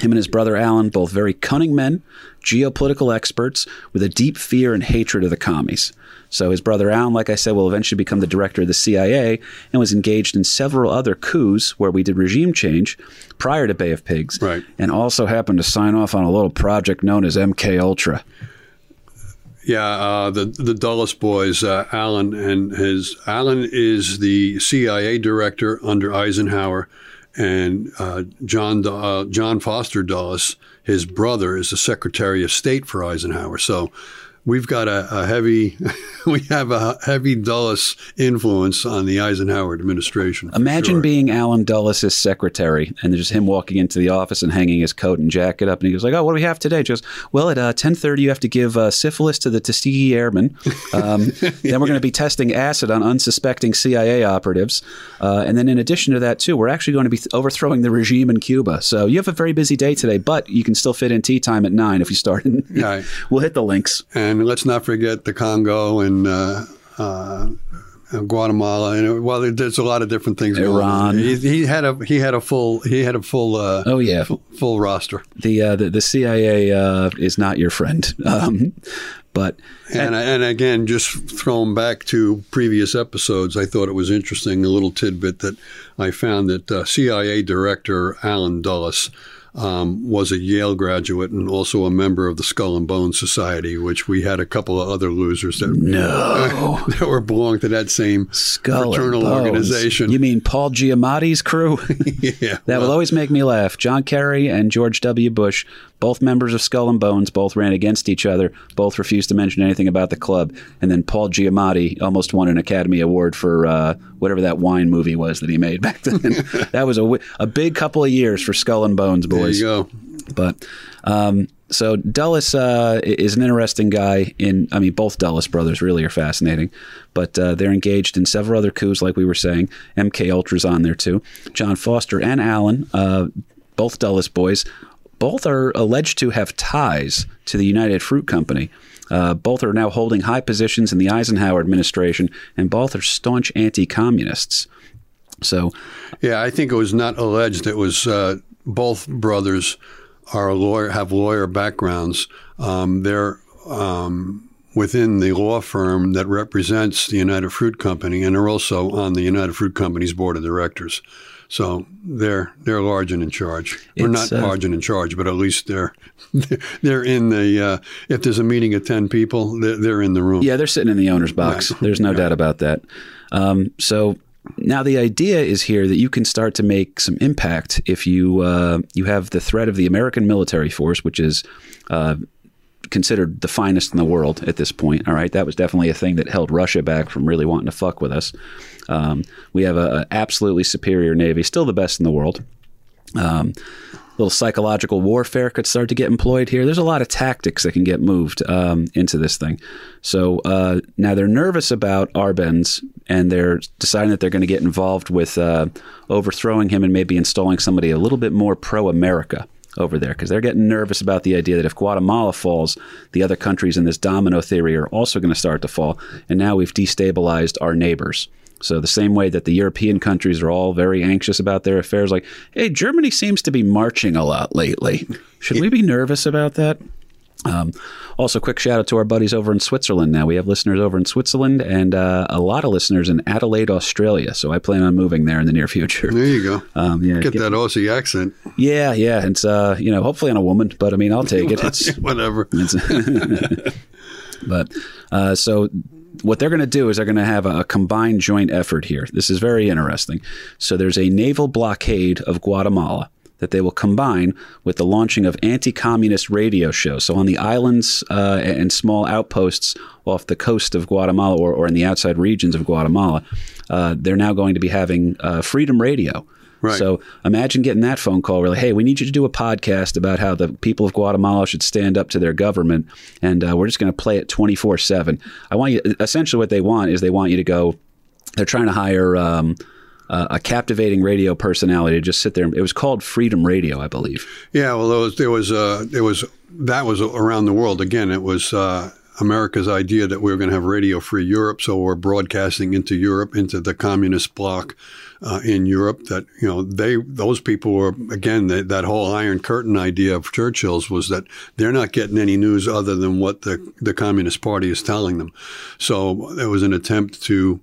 Him and his brother Allen, both very cunning men, geopolitical experts with a deep fear and hatred of the commies. So his brother Allen, like I said, will eventually become the director of the CIA and was engaged in several other coups where we did regime change prior to Bay of Pigs, Right. and also happened to sign off on a little project known as MK Ultra. Yeah, uh, the the Dulles boys, uh, Allen and his Allen is the CIA director under Eisenhower, and uh, John uh, John Foster Dulles, his brother, is the Secretary of State for Eisenhower. So. We've got a, a heavy, [laughs] we have a heavy Dulles influence on the Eisenhower administration. Imagine sure. being Allen Dulles' secretary, and there's just him walking into the office and hanging his coat and jacket up, and he goes like, "Oh, what do we have today?" He goes, "Well, at uh, 10:30, you have to give uh, syphilis to the Tuskegee Airmen. Um, [laughs] then we're going to be testing acid on unsuspecting CIA operatives, uh, and then in addition to that, too, we're actually going to be overthrowing the regime in Cuba. So you have a very busy day today, but you can still fit in tea time at nine if you start. Right. [laughs] we'll hit the links. And let's not forget the Congo and uh, uh, Guatemala, and well, there's a lot of different things. going on. Iran. He, he had a he had a full he had a full uh, Oh yeah, full, full roster. the uh, the, the CIA uh, is not your friend, [laughs] um, but And and again, just throwing back to previous episodes, I thought it was interesting a little tidbit that I found that uh, CIA Director Allen Dulles. Um, was a Yale graduate and also a member of the Skull and Bones Society, which we had a couple of other losers that no. [laughs] that were belonged to that same Skull fraternal organization. You mean Paul Giamatti's crew? [laughs] yeah, that will always make me laugh. John Kerry and George W. Bush, both members of Skull and Bones, both ran against each other, both refused to mention anything about the club. And then Paul Giamatti almost won an Academy Award for uh, whatever that wine movie was that he made [laughs] back then. that was a, a big couple of years for Skull and Bones, there boys. you go. But um, so Dulles uh, is an interesting guy. In I mean, both Dulles brothers really are fascinating. But uh, they're engaged in several other coups, like we were saying. MK Ultra's on there too. John Foster and Allen, uh, both Dulles boys, both are alleged to have ties to the United Fruit Company. Uh, both are now holding high positions in the Eisenhower administration, and both are staunch anti-communists. So Yeah, I think it was not alleged. It was uh, both brothers are lawyer, have lawyer backgrounds. Um, they're um, within the law firm that represents the United Fruit Company, and they're also on the United Fruit Company's board of directors. So they're they're large and in charge. It's, not uh, large and in charge, but at least they're [laughs] they're in the. Uh, if there's a meeting of ten people, they're, they're in the room. Yeah, they're sitting in the owner's box. There's no doubt about that. Um, so now the idea is here that you can start to make some impact if you uh, you have the threat of the American military force, which is uh, considered the finest in the world at this point. All right, that was definitely a thing that held Russia back from really wanting to fuck with us. Um, we have a, a absolutely superior navy, still the best in the world. Um, little psychological warfare could start to get employed here. There's a lot of tactics that can get moved um, into this thing. So uh, now they're nervous about Arbenz, and they're deciding that they're going to get involved with uh, overthrowing him and maybe installing somebody a little bit more pro-America over there because they're getting nervous about the idea that if Guatemala falls, the other countries in this domino theory are also going to start to fall. And now we've destabilized our neighbors. So the same way that the European countries are all very anxious about their affairs, like, hey, Germany seems to be marching a lot lately. Should we be nervous about that? Um, also, quick shout out to our buddies over in Switzerland. Now we have listeners over in Switzerland and uh, a lot of listeners in Adelaide, Australia. So I plan on moving there in the near future. There you go. Um, yeah, Get that Aussie accent. yeah, yeah. It's uh, you know, hopefully on a woman, but I mean, I'll take it. [laughs] It's Whatever. [laughs] But uh, so what they're going to do is they're going to have a, combined joint effort here. This is very interesting. So there's a naval blockade of Guatemala that they will combine with the launching of anti-communist radio shows. So on the islands uh, and small outposts off the coast of Guatemala or, or in the outside regions of Guatemala, uh, they're now going to be having uh, freedom radio. Right. So imagine getting that phone call Really, hey, we need you to do a podcast about how the people of Guatemala should stand up to their government, and uh, we're just going to play it twenty four seven. I want you. Essentially, what they want is they want you to go. They're trying to hire um, uh, a captivating radio personality to just sit there. It was called Freedom Radio, I believe. Yeah, well, there was there was, uh, there was that was around the world. Again, it was uh, America's idea that we were going to have radio free Europe, so we're broadcasting into Europe, into the communist bloc uh, in Europe. That you know, they those people were again they, that whole Iron Curtain idea of Churchill's was that they're not getting any news other than what the the Communist Party is telling them. So there was an attempt to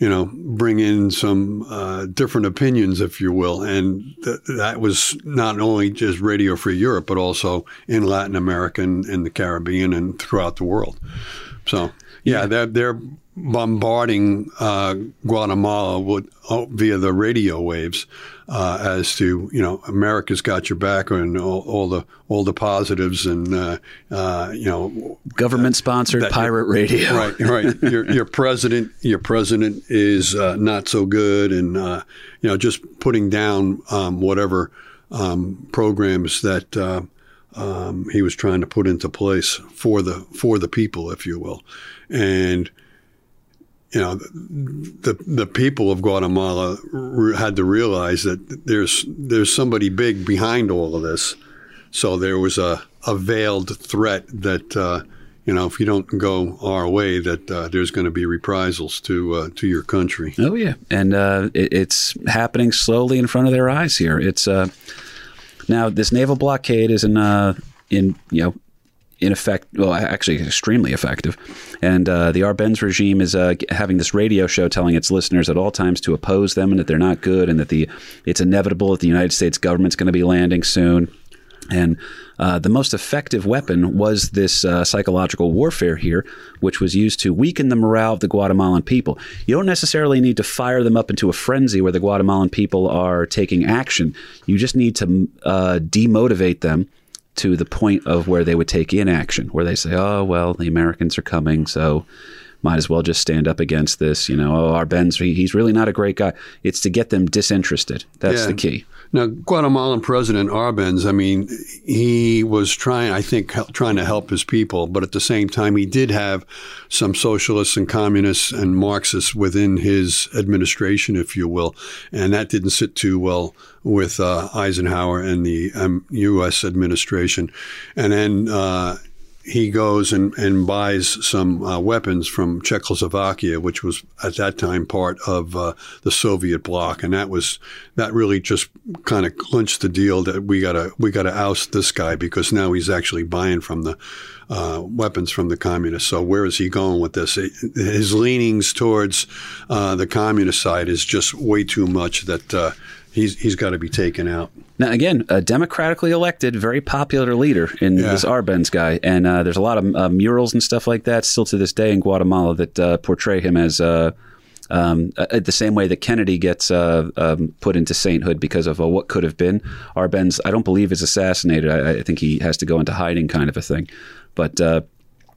you know, bring in some uh, different opinions, if you will. And th- that was not only just Radio Free Europe, but also in Latin America and in the Caribbean and throughout the world. So, yeah, they're, they're bombarding uh, Guatemala with, oh, via the radio waves uh, as to you know America's got your back and all, all the all the positives and uh, uh, you know Government sponsored pirate radio. [laughs] right right. Your your president your president is uh, not so good and uh, you know just putting down um, whatever um, programs that uh, um, he was trying to put into place for the for the people if you will and you know, the the people of Guatemala had to realize that there's there's somebody big behind all of this. So there was a, a veiled threat that uh, you know if you don't go our way, that uh, there's going to be reprisals to uh, to your country. Oh yeah, and uh, it, it's happening slowly in front of their eyes here. It's uh, now this naval blockade is in uh, in you know in effect, well, actually extremely effective. And uh, the Arbenz regime is uh, having this radio show telling its listeners at all times to oppose them and that they're not good and that the it's inevitable that the United States government's going to be landing soon. And uh, the most effective weapon was this uh, psychological warfare here, which was used to weaken the morale of the Guatemalan people. You don't necessarily need to fire them up into a frenzy where the Guatemalan people are taking action. You just need to uh, demotivate them to the point of where they would take inaction, where they say, "Oh well, the Americans are coming, so might as well just stand up against this." You know, oh, Arbenz, he, he's really not a great guy. It's to get them disinterested. That's Yeah. the key. Now, Guatemalan President Arbenz, I mean, he was trying, I think, trying to help his people, but at the same time, he did have some socialists and communists and Marxists within his administration, if you will, and that didn't sit too well with uh, Eisenhower and the um, U.S. administration. And then uh, he goes and, and buys some uh, weapons from Czechoslovakia, which was at that time part of uh, the Soviet bloc, and that was that really just kind of clinched the deal that we gotta we gotta oust this guy because now he's actually buying from the uh, weapons from the communists. So where is he going with this? His leanings towards uh, the communist side is just way too much that uh, he's he's got to be taken out. Now, again, a democratically elected, very popular leader in Yeah. this Arbenz guy, and uh, there's a lot of uh, murals and stuff like that still to this day in Guatemala that uh, portray him as. Uh, um, uh, the same way that Kennedy gets uh, um, put into sainthood because of uh, what could have been. Arbenz, I don't believe, is assassinated. I, I think he has to go into hiding, kind of a thing. But uh,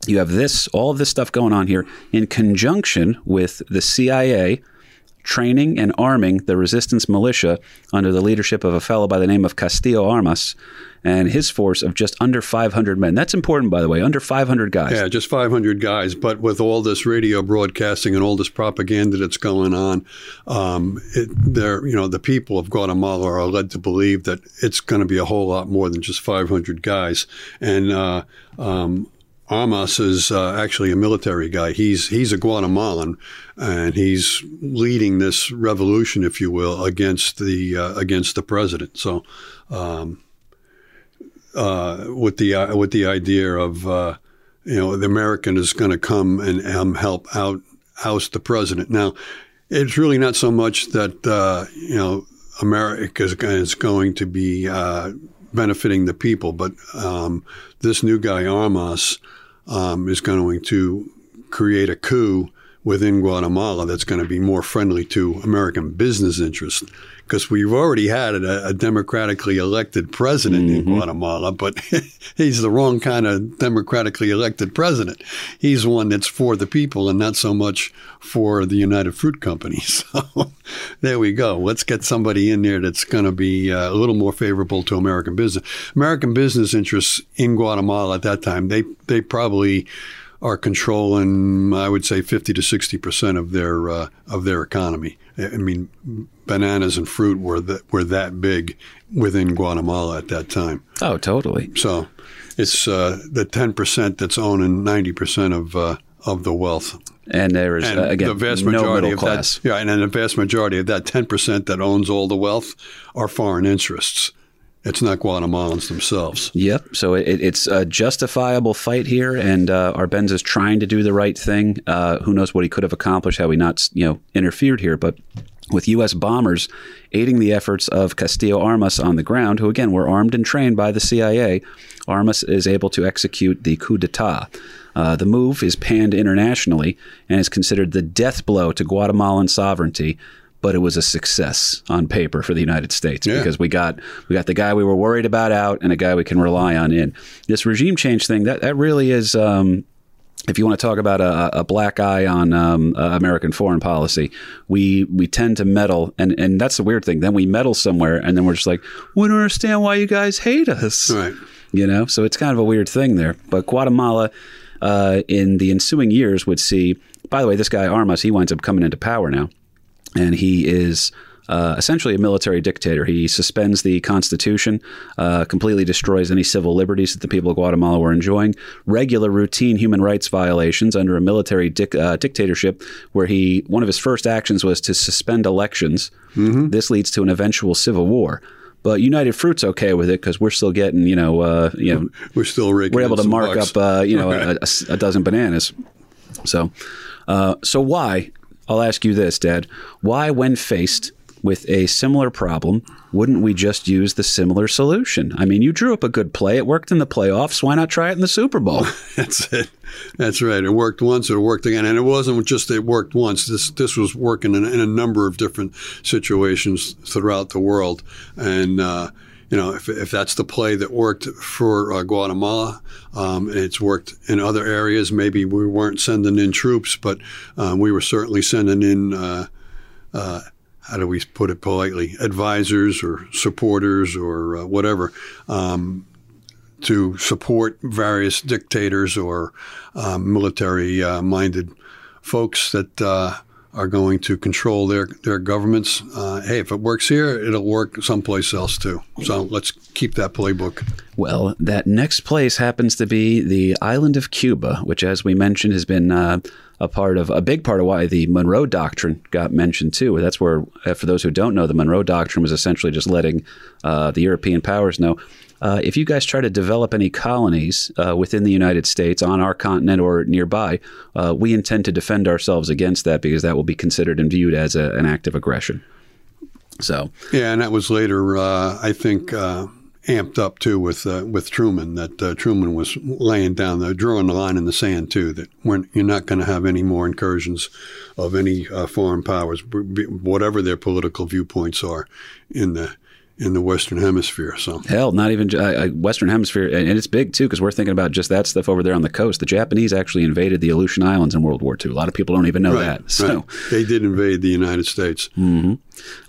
you have this, all of this stuff going on here in conjunction with the CIA training and arming the resistance militia under the leadership of a fellow by the name of Castillo Armas and his force of just under 500 men. That's important, by the way, under 500 guys. Yeah, just 500 guys. But with all this radio broadcasting and all this propaganda that's going on, um, it, you know, the people of Guatemala are led to believe that it's going to be a whole lot more than just 500 guys. And uh, um, Armas is uh, actually a military guy. He's he's a Guatemalan, and he's leading this revolution, if you will, against the uh, against the president. So. Um, uh, with the uh, with the idea of uh, you know the American is going to come and um, help out oust the president. Now, it's really not so much that uh, you know America is going to be uh, benefiting the people, but um, this new guy Armas um, is going to create a coup within Guatemala that's going to be more friendly to American business interests. Because we've already had a, a democratically elected president Mm-hmm. in Guatemala, but [laughs] he's the wrong kind of democratically elected president. He's one that's for the people and not so much for the United Fruit Company. [laughs] So there we go. Let's get somebody in there that's going to be uh, a little more favorable to American business. American business interests in Guatemala at that time, they they probably are controlling, I would say, fifty to sixty percent of their uh, of their economy. I mean, bananas and fruit were that were that big within Guatemala at that time. Oh, totally. So it's uh, the ten percent that's owning ninety percent of uh, of the wealth. And there is And uh, again the vast no majority middle of class. that, yeah, and then the vast majority of that ten percent that owns all the wealth are foreign interests. It's not Guatemalans themselves. Yep. So it, it's a justifiable fight here, and uh, Arbenz is trying to do the right thing. Uh, who knows what he could have accomplished had we not, you know, interfered here? But with U.S. bombers aiding the efforts of Castillo Armas on the ground, who again were armed and trained by the CIA, Armas is able to execute the coup d'état. Uh, the move is panned internationally and is considered the death blow to Guatemalan sovereignty. But it was a success on paper for the United States Yeah. because we got we got the guy we were worried about out and a guy we can rely on in. This regime change thing that that really is. Um, if you want to talk about a, a black eye on um, uh, American foreign policy, we we tend to meddle, and, and that's the weird thing. Then we meddle somewhere, and then we're just like, we don't understand why you guys hate us, Right. you know. So it's kind of a weird thing there. But Guatemala, uh, in the ensuing years, would see. By the way, this guy Armas, he winds up coming into power now and he is uh, essentially a military dictator. He suspends the Constitution, uh, completely destroys any civil liberties that the people of Guatemala were enjoying, regular routine human rights violations under a military dic- uh, dictatorship, where he one of his first actions was to suspend elections. This leads to an eventual civil war. But United Fruit's okay with it because we're still getting, you know, uh, you know, [laughs] We're still we're able to mark up, uh, you know, a, [laughs] a- a dozen bananas. So, uh, so why? I'll ask you this, Dad. Why, when faced with a similar problem, wouldn't we just use the similar solution? I mean, you drew up a good play. It worked in the playoffs. Why not try it in the Super Bowl? [laughs] That's it. That's right. It worked once. It worked again, and it wasn't just it worked once. This this was working in, in a number of different situations throughout the world, and. Uh, you know, if, if that's the play that worked for uh, Guatemala, um, and it's worked in other areas, maybe we weren't sending in troops, but um, we were certainly sending in uh, how do we put it politely, advisors or supporters or uh, whatever, um, to support various dictators or um, military uh, minded folks that uh, are going to control their, their governments. Uh, hey, if it works here, it'll work someplace else too. So let's keep that playbook. Well, that next place happens to be the island of Cuba, which, as we mentioned, has been uh, a part of a big part of why the Monroe Doctrine got mentioned too. That's where, uh, for those who don't know, the Monroe Doctrine was essentially just letting uh, the European powers know. Uh, if you guys try to develop any colonies uh, within the United States on our continent or nearby, uh, we intend to defend ourselves against that because that will be considered and viewed as a, an act of aggression. So, Yeah, and that was later, uh, I think, uh, amped up too with uh, with Truman. That Truman was laying down the drawing the line in the sand too. That you're not going to have any more incursions of any foreign powers, whatever their political viewpoints are, in the in the Western Hemisphere. So Hell, not even uh, Western Hemisphere, and it's big too because we're thinking about just that stuff over there on the coast. The Japanese actually invaded the Aleutian Islands in World War II. A lot of people don't even know that. So right. they did invade the United States.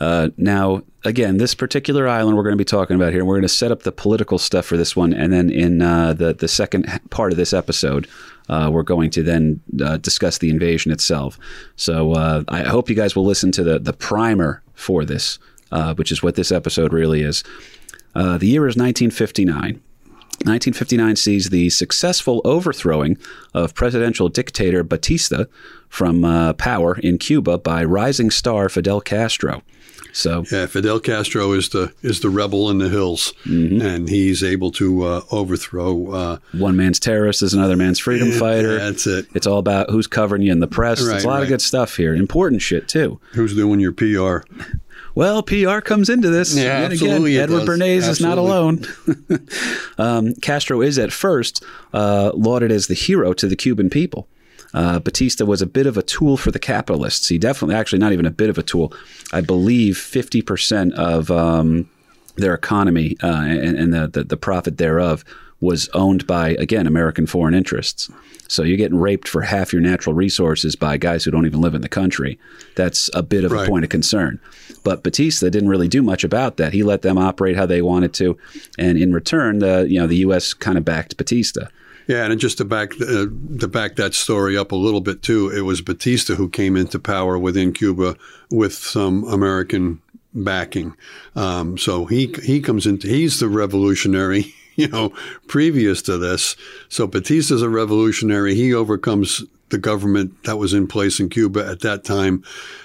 uh, now, again, this particular island we're going to be talking about here, we're going to set up the political stuff for this one, and then in uh, the the second part of this episode. Uh, we're going to then uh, discuss the invasion itself. So uh, I hope you guys will listen to the the primer for this, uh, which is what this episode really is. Uh, the year is 1959. 1959 sees the successful overthrowing of presidential dictator Batista from uh, power in Cuba by rising star Fidel Castro. So Yeah, Fidel Castro is the is the rebel in the hills, Mm-hmm. and he's able to uh, overthrow. Uh, one man's terrorist is another man's freedom fighter. That's it. It's all about who's covering you in the press. Right, There's a lot right. of good stuff here. Important shit too. Who's doing your PR? [laughs] Well, PR comes into this. Yeah, Yet absolutely Again, Edward. Bernays is not alone. [laughs] um, Castro is at first uh, lauded as the hero to the Cuban people. Uh, Batista was a bit of a tool for the capitalists. He definitely, actually, not even a bit of a tool. I believe 50% of um, their economy uh, and, and the, the, the profit thereof was owned by, again, American foreign interests. So you're getting raped for half your natural resources by guys who don't even live in the country. That's a bit of a point of concern. But Batista didn't really do much about that. He let them operate how they wanted to, and in return, the you know the U.S. kind of backed Batista. Yeah, and just to back uh, to back that story up a little bit too, it was Batista who came into power within Cuba with some American backing. Um, so he he comes into he's the revolutionary. [laughs] [laughs] You know, previous to this, so Batista's a revolutionary. He overcomes the government that was in place in Cuba at that time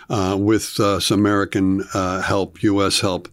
uh, with uh, some American uh, help, U.S. help.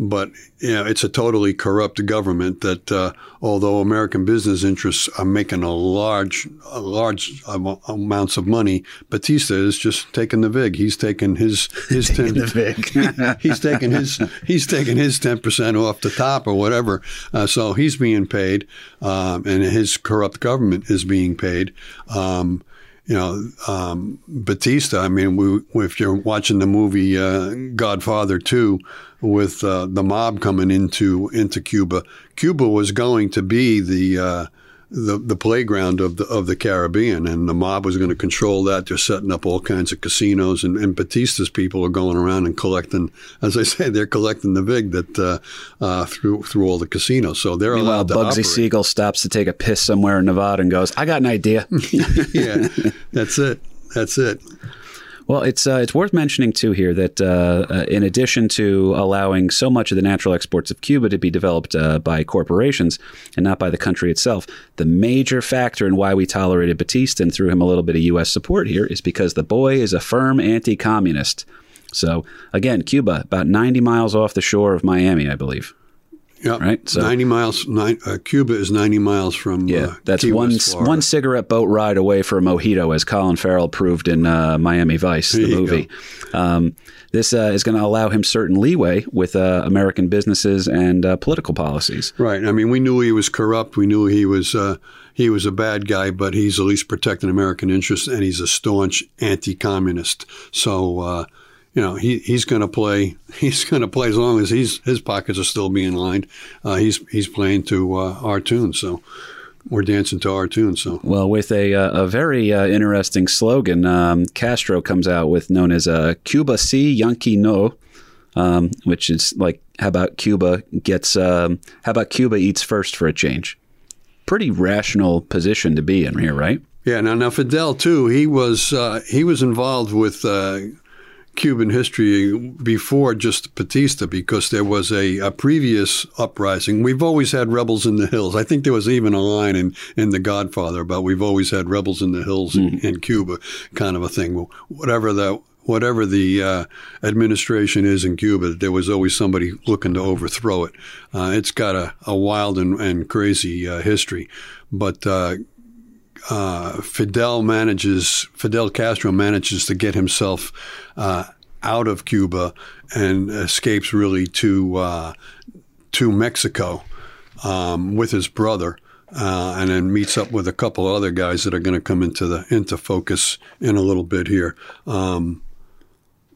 But you know, it's a totally corrupt government that, uh, although American business interests are making a large, a large am- amounts of money, Batista is just taking the vig. He's taking his his [laughs] ten, vig. [laughs] he's taking his he's taking his ten percent off the top or whatever. Uh, so he's being paid, um, and his corrupt government is being paid. Um, you know, um, Batista. I mean, we, if you're watching the movie uh, Godfather Two, with uh, the mob coming into into Cuba, Cuba was going to be the uh, the, the playground of the of the Caribbean, and the mob was going to control that. They're setting up all kinds of casinos, and, and Batista's people are going around and collecting, as I say, they're collecting the vig that uh, uh, through through all the casinos. So they're Meanwhile, allowed to Bugsy operate. Siegel stops to take a piss somewhere in Nevada and goes, "I got an idea." [laughs] yeah, that's it. That's it. Well, it's uh, it's worth mentioning too here that uh, uh, in addition to allowing so much of the natural exports of Cuba to be developed uh, by corporations and not by the country itself, the major factor in why we tolerated Batista and threw him a little bit of U.S. support here is because the boy is a firm anti-communist. So again, Cuba about 90 miles off the shore of Miami, I believe. Yeah, Right, so- ninety miles. Nine, uh, Cuba is ninety miles from. Yeah, uh, that's Key one one cigarette boat ride away for a mojito, as Colin Farrell proved in uh, Miami Vice, the movie. Um, this uh, is going to allow him certain leeway with uh, American businesses and uh, political policies. Right. I mean, we knew he was corrupt. We knew he was uh, he was a bad guy, but he's at least protecting American interests, and he's a staunch anti-communist. So. You know he, he's going to play. [laughs] He's going to play as long as he's his pockets are still being lined. Uh, he's he's playing to uh, our tune, so we're dancing to our tune. So Well, with a, uh, a very uh, interesting slogan, um, Castro comes out with known as uh, Cuba Si Yankee No, um, which is like, how about Cuba gets, um, how about Cuba eats first for a change? Pretty rational position to be in here, right? Yeah, now now Fidel too. He was uh, he was involved with uh, Cuban history before just Batista because there was a, a previous uprising. We've always had rebels in the hills. I think there was even a line in, in The Godfather about we've always had rebels in the hills in, in Cuba, kind of a thing. Well, whatever the whatever the uh, administration is in Cuba, there was always somebody looking to overthrow it. Uh, it's got a, a wild and, and crazy uh, history, but. Uh, Fidel manages, Fidel Castro manages to get himself uh, out of Cuba and escapes really to uh, to Mexico um, with his brother, uh, and then meets up with a couple other guys that are going to come into the into focus in a little bit here. Um,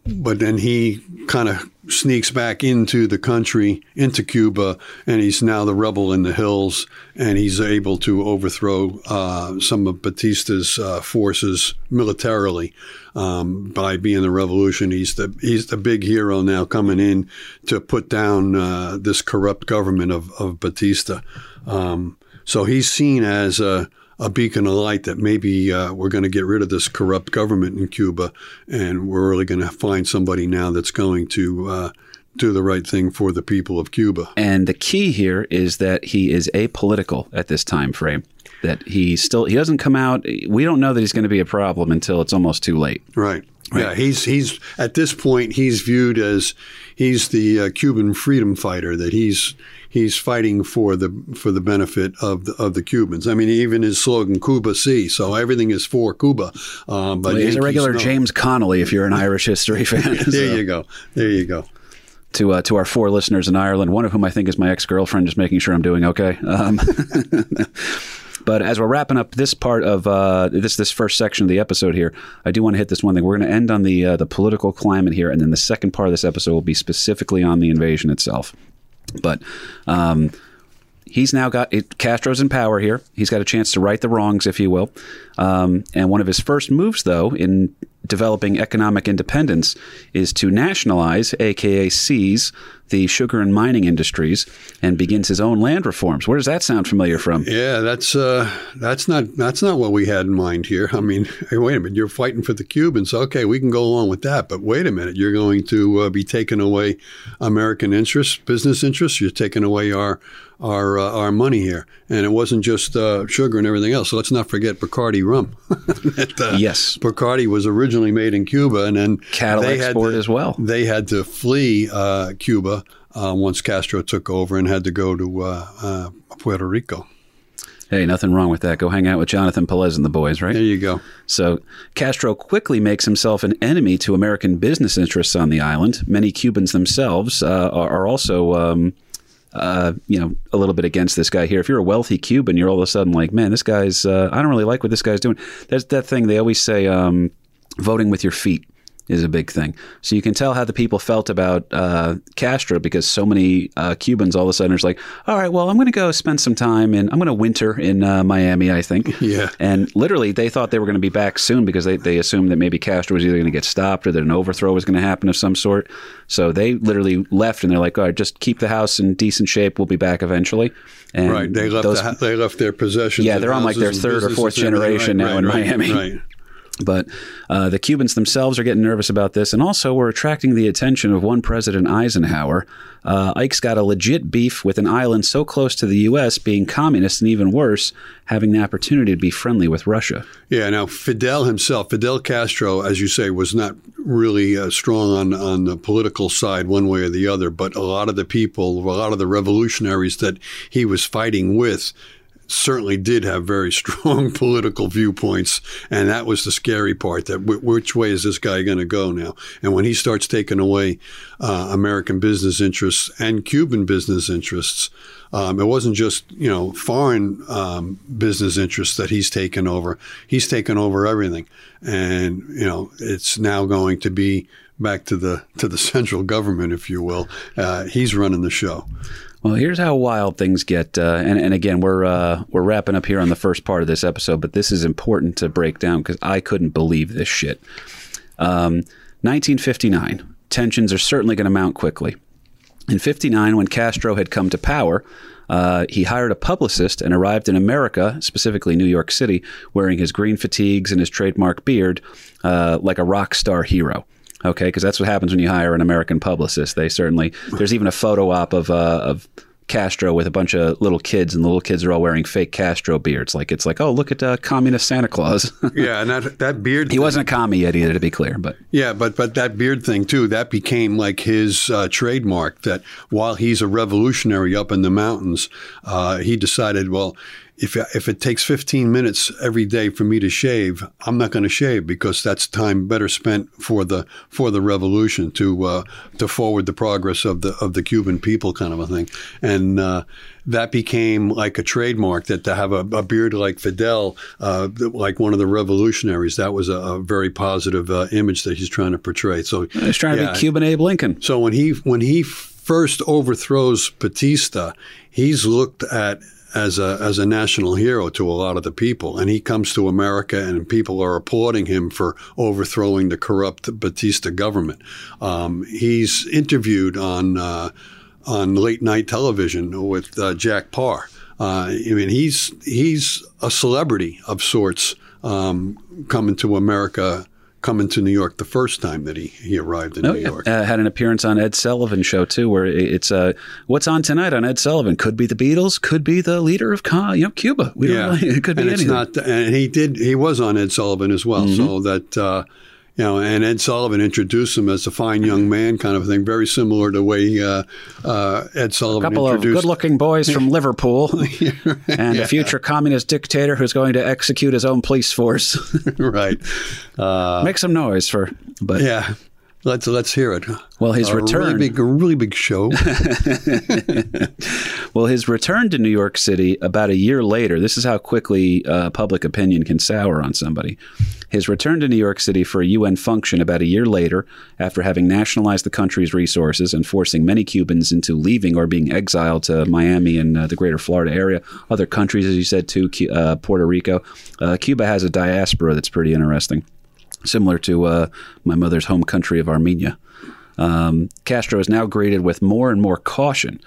but then he kind of sneaks back into the country, into Cuba, and he's now the rebel in the hills, and he's able to overthrow uh, some of Batista's uh, forces militarily um, by being the revolution. He's the he's the big hero now coming in to put down uh, this corrupt government of of Batista. Um, so he's seen as a a beacon of light that maybe uh, we're going to get rid of this corrupt government in Cuba, and we're really going to find somebody now that's going to uh, do the right thing for the people of Cuba. And the key here is that he is apolitical at this time frame. That he still he doesn't come out. We don't know that he's going to be a problem until it's almost too late. Right. Yeah, he's he's at this point he's viewed as he's the uh, Cuban freedom fighter that he's he's fighting for the for the benefit of the, of the Cubans. I mean, even his slogan "Cuba Si," so everything is for Cuba. Um, but Well, he's a regular. James Connolly if you're an Irish history fan. [laughs] There So, you go. There you go. to uh, to our four listeners in Ireland, one of whom I think is my ex girlfriend, just making sure I'm doing okay. Um, [laughs] But as we're wrapping up this part of uh, this this first section of the episode here, I do want to hit this one thing. We're going to end on the uh, the political climate here, and then the second part of this episode will be specifically on the invasion itself. But um, he's now got it, Castro's in power here. He's got a chance to right the wrongs, if you will. Um, and one of his first moves, though, in developing economic independence, is to nationalize, aka seize, the sugar and mining industries, and begins his own land reforms. Where does that sound familiar from? Yeah, that's uh, that's not that's not what we had in mind here. I mean, [laughs] hey, wait a minute, you're fighting for the Cubans. Okay, we can go along with that, but wait a minute, you're going to uh, be taking away American interests, business interests. You're taking away our our uh, our money here, and it wasn't just uh, sugar and everything else. So let's not forget Bacardi rum. [laughs] that, uh, Yes. Bacardi was originally made in Cuba, and then Cattle they had export to- as well. They had to flee uh, Cuba uh, once Castro took over, and had to go to uh, uh, Puerto Rico. Hey, nothing wrong with that. Go hang out with Jonathan Pelez and the boys, right? There you go. So Castro quickly makes himself an enemy to American business interests on the island. Many Cubans themselves uh, are, are also, um, uh, you know, a little bit against this guy here. If you're a wealthy Cuban, you're all of a sudden like, man, this guy's. Uh, I don't really like what this guy's doing. That's that thing they always say, um, voting with your feet is a big thing. So you can tell how the people felt about uh, Castro because so many uh, Cubans all of a sudden are like, all right, well, I'm going to go spend some time and I'm going to winter in uh, Miami, I think. [laughs] Yeah. And literally, they thought they were going to be back soon because they, they assumed that maybe Castro was either going to get stopped or that an overthrow was going to happen of some sort. So they literally left and they're like, all right, just keep the house in decent shape. We'll be back eventually. And Right, they left those- the, they left their possessions. Yeah, they're on, like, their third or fourth generation Right, now in right, Miami. Right. But uh, the Cubans themselves are getting nervous about this, and also we're attracting the attention of one President Eisenhower. Uh, Ike's got a legit beef with an island so close to the U.S. being communist, and even worse, having the opportunity to be friendly with Russia. Yeah. Now Fidel himself, Fidel Castro, as you say, was not really uh, strong on on the political side one way or the other. But a lot of the people, a lot of the revolutionaries that he was fighting with. Certainly did have very [laughs] strong political viewpoints, and that was the scary part. That w- which way is this guy going to go now? And when he starts taking away uh, American business interests and Cuban business interests, Um, it wasn't just you know foreign um, business interests that he's taken over. He's taken over everything, and you know it's now going to be back to the to the [laughs] central government, if you will. Uh, he's running the show. Well, here's how wild things get, uh, and, and again, we're uh, we're wrapping up here on the first part of this episode, but this is important to break down because I couldn't believe this shit. Um, 1959, tensions are certainly going to mount quickly. In 59, when Castro had come to power, uh, he hired a publicist and arrived in America, specifically New York City, wearing his green fatigues and his trademark beard, uh, like a rock star hero. Okay, because that's what happens when you hire an American publicist. They certainly there's even a photo op of uh, of Castro with a bunch of little kids, and the little kids are all wearing fake Castro beards. Like it's like, oh, look at uh, communist Santa Claus. [laughs] Yeah, and that that beard. he wasn't a commie yet either, to be clear, but Yeah, but but that beard thing too, that became like his uh, trademark. That while he's a revolutionary up in the mountains, uh, he decided, well, if if it takes 15 minutes every day for me to shave, I'm not going to shave because that's time better spent for the for the revolution to uh, to forward the progress of the of the Cuban people, kind of a thing, and. Uh, that became like a trademark that to have a, a beard like Fidel, uh, like one of the revolutionaries, that was a, a very positive uh, image that he's trying to portray. So he's trying to be Cuban Abe Lincoln. So when he when he first overthrows Batista, he's looked at as a as a national hero to a lot of the people, and he comes to America, and people are applauding him for overthrowing the corrupt Batista government. Um, he's interviewed on uh, on late night television with uh, Jack Paar. Uh, I mean, he's he's a celebrity of sorts um, coming to America. Coming to New York the first time that he, he arrived in Oh, New yeah. York. Uh, had an appearance on Ed Sullivan show too, where it's uh, what's on tonight on Ed Sullivan. Could be the Beatles, could be the leader of you know Cuba. We don't yeah, really, [laughs] it could be and it's anything. Mm-hmm. not. And he did. He was on Ed Sullivan as well. So that uh, you know, and Ed Sullivan introduced him as a fine young man, kind of thing, very similar to the way uh, uh, Ed Sullivan introduced. A couple of good-looking boys from [laughs] Liverpool, [laughs] and a future communist dictator who's going to execute his own police force. [laughs] right? Uh, Make some noise for, but yeah, let's let's hear it. Well, his a return- really big, a really big show. [laughs] Well, his return to New York City about a year later, this is how quickly uh, public opinion can sour on somebody. His return to New York City for a UN function about a year later, after having nationalized the country's resources and forcing many Cubans into leaving or being exiled to Miami and uh, the greater Florida area, other countries, as you said, too, uh, Puerto Rico. Uh, Cuba has a diaspora that's pretty interesting, similar to uh, my mother's home country of Armenia. Um, Castro is now greeted with more and more caution.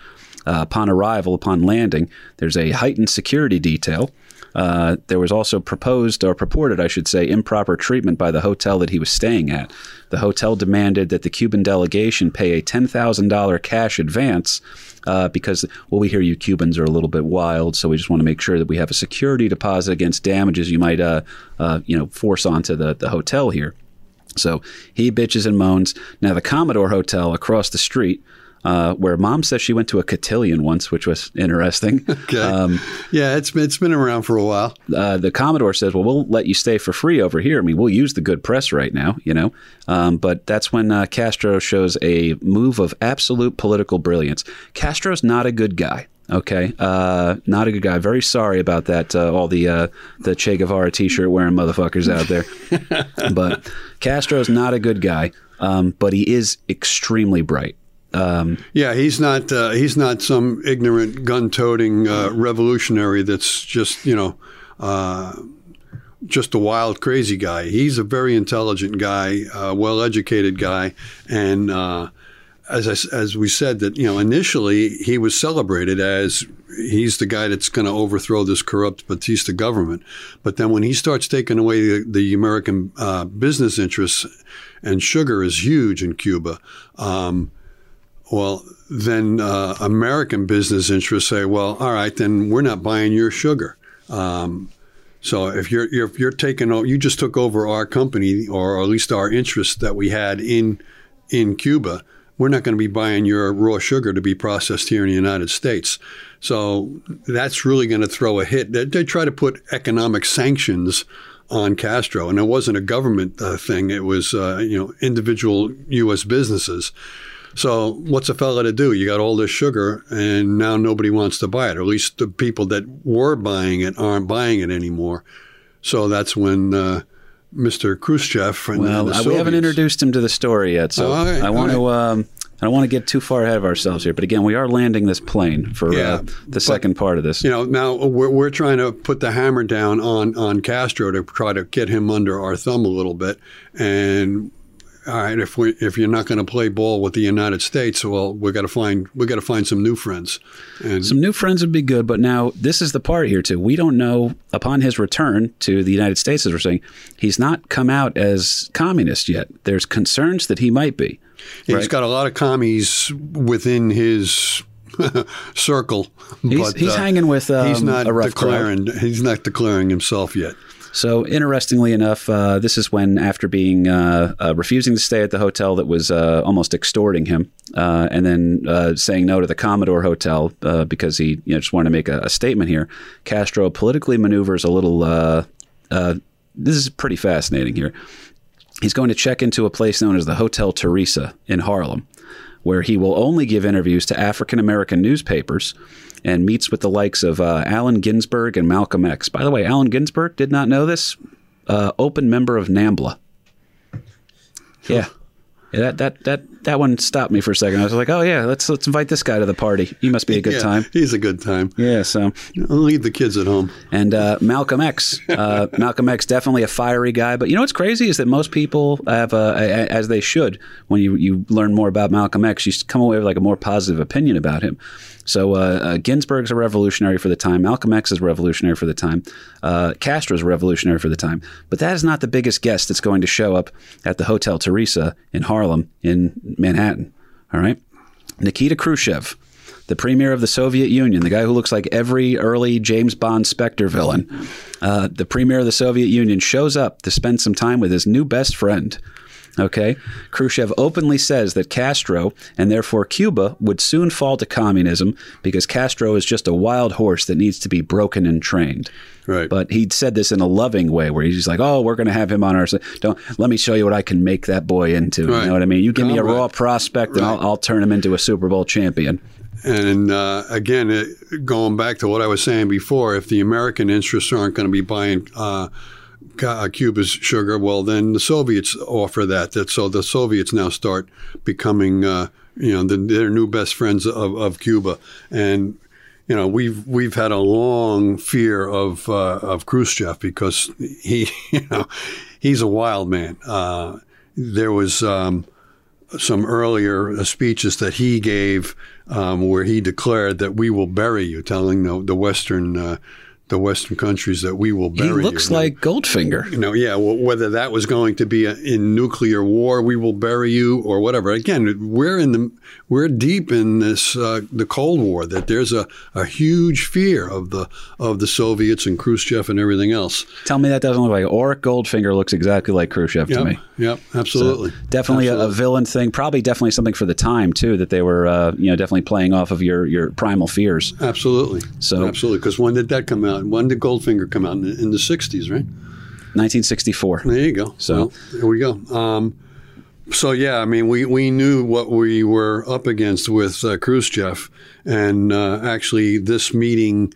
Uh, upon arrival, upon landing, there's a heightened security detail. Uh, there was also proposed, or purported, I should say, improper treatment by the hotel that he was staying at. The hotel demanded that the Cuban delegation pay a $10,000 cash advance uh, because, well, we hear you Cubans are a little bit wild, so we just want to make sure that we have a security deposit against damages you might, uh, uh, you know, force onto the, the hotel here. So he bitches and moans. Now, the Commodore Hotel across the street, uh, where mom says she went to a cotillion once, which was interesting. [laughs] Okay. Um, yeah, it's it's been around for a while. uh, the Commodore says, "Well, we'll let you stay for free over here. I mean, we'll use the good press right now, you know." Um, but that's when uh, Castro shows a move of absolute political brilliance. Castro's not a good guy. Okay, uh, not a good guy. Very sorry about that. Uh, all the uh, the Che Guevara T-shirt wearing motherfuckers out there. [laughs] but Castro's not a good guy. Um, but he is extremely bright. Um, Yeah, he's not uh, he's not some ignorant gun-toting uh, revolutionary that's just you know uh, just a wild crazy guy. He's a very intelligent guy, well-educated guy, and uh, as I as we said that you know initially he was celebrated as he's the guy that's going to overthrow this corrupt Batista government, but then when he starts taking away the, the American uh, business interests, and sugar is huge in Cuba. Um, well, then uh, American business interests say, "Well, all right, then we're not buying your sugar." Um, so if you're, you're you're taking o- you just took over our company or at least our interest that we had in in Cuba, we're not going to be buying your raw sugar to be processed here in the United States. So that's really going to throw a hit. They, they try to put economic sanctions on Castro, and it wasn't a government uh, thing. It was uh, you know individual U.S. businesses. So what's a fella to do? You got all this sugar, and now nobody wants to buy it. Or at least the people that were buying it aren't buying it anymore. So that's when uh, Mr. Khrushchev and well, uh, we haven't introduced him to the story yet, so right, I want all to. Um, I don't want to get too far ahead of ourselves here, but again, we are landing this plane for Yeah, uh, the second part of this. You know, now we're, we're trying to put the hammer down on, on Castro to try to get him under our thumb a little bit. And all right, if we if you're not going to play ball with the United States, well, we got to find we got to find some new friends. And Some new friends would be good, but now this is the part here too. We don't know upon his return to the United States, as we're saying, he's not come out as communist yet. There's concerns that he might be. he's right. got a lot of commies within his [laughs] circle. He's- but, he's hanging with, he's um, not a rough declaring. He's not declaring himself yet. So, interestingly enough, uh, this is when, after being uh, uh, refusing to stay at the hotel that was uh, almost extorting him, and then saying no to the Commodore Hotel because he you know, just wanted to make a, a statement here, Castro politically maneuvers a little. This is pretty fascinating here. He's going to check into a place known as the Hotel Theresa in Harlem, where he will only give interviews to African American newspapers and meets with the likes of uh, Allen Ginsberg and Malcolm X. By the way, Allen Ginsberg did not know this. Uh, open member of NAMBLA. Yeah. Yeah, that, that that that one stopped me for a second. I was like, "Oh yeah, let's let's invite this guy to the party. He must be a good Yeah, time." He's a good time. Yeah, so I'll leave the kids at home. and uh, Malcolm X. Uh, [laughs] Malcolm X definitely a fiery guy, but you know what's crazy is that most people have, uh, a- a- as they should, when you you learn more about Malcolm X, you come away with like a more positive opinion about him. So uh, uh, Ginsberg's a revolutionary for the time. Malcolm X is revolutionary for the time. Uh, Castro's a revolutionary for the time. But that is not the biggest guest that's going to show up at the Hotel Theresa in Harlem in Manhattan. All right, Nikita Khrushchev. the premier of the Soviet Union, the guy who looks like every early James Bond Spectre villain, uh, the premier of the Soviet Union shows up to spend some time with his new best friend. Okay. Khrushchev openly says that Castro and therefore Cuba would soon fall to communism because Castro is just a wild horse that needs to be broken and trained. Right. But he said this in a loving way where he's like, "Oh, we're going to have him on our side. Don't let me show you what I can make that boy into." Right. You know what I mean? You give me a Comrade. raw prospect, and I'll, I'll turn him into a Super Bowl champion. And uh, again, it, going back to what I was saying before, if the American interests aren't going to be buying uh, Cuba's sugar, well, then the Soviets offer that. that so the Soviets now start becoming, uh, you know, the, their new best friends of, of Cuba. And you know, we've we've had a long fear of uh, of Khrushchev because he, [laughs] you know, he's a wild man. Uh, there was. Um, some earlier uh, speeches that he gave um, where he declared that we will bury you, telling the, the Western uh, the Western countries that we will He bury you. looks like Goldfinger. you know, yeah, well, whether that was going to be a, in nuclear war, we will bury you, or whatever. Again, we're in the we're deep in this uh, the Cold War. That there's a, a huge fear of the of the Soviets and Khrushchev and everything else. Tell me that doesn't look like Auric Goldfinger looks exactly like Khrushchev to Yep, me. yep, absolutely, Definitely a, a villain thing. Probably definitely something for the time too that they were uh, you know definitely playing off of your your primal fears. Absolutely. So- absolutely. Because when did that come out? When did Goldfinger come out? In, in the '60s, right? 1964. There you go. So- Well, there we go. Um, so yeah, I mean, we, we knew what we were up against with uh, Khrushchev, and uh, actually, this meeting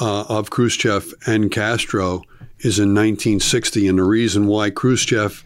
uh, of Khrushchev and Castro is in 1960, and the reason why Khrushchev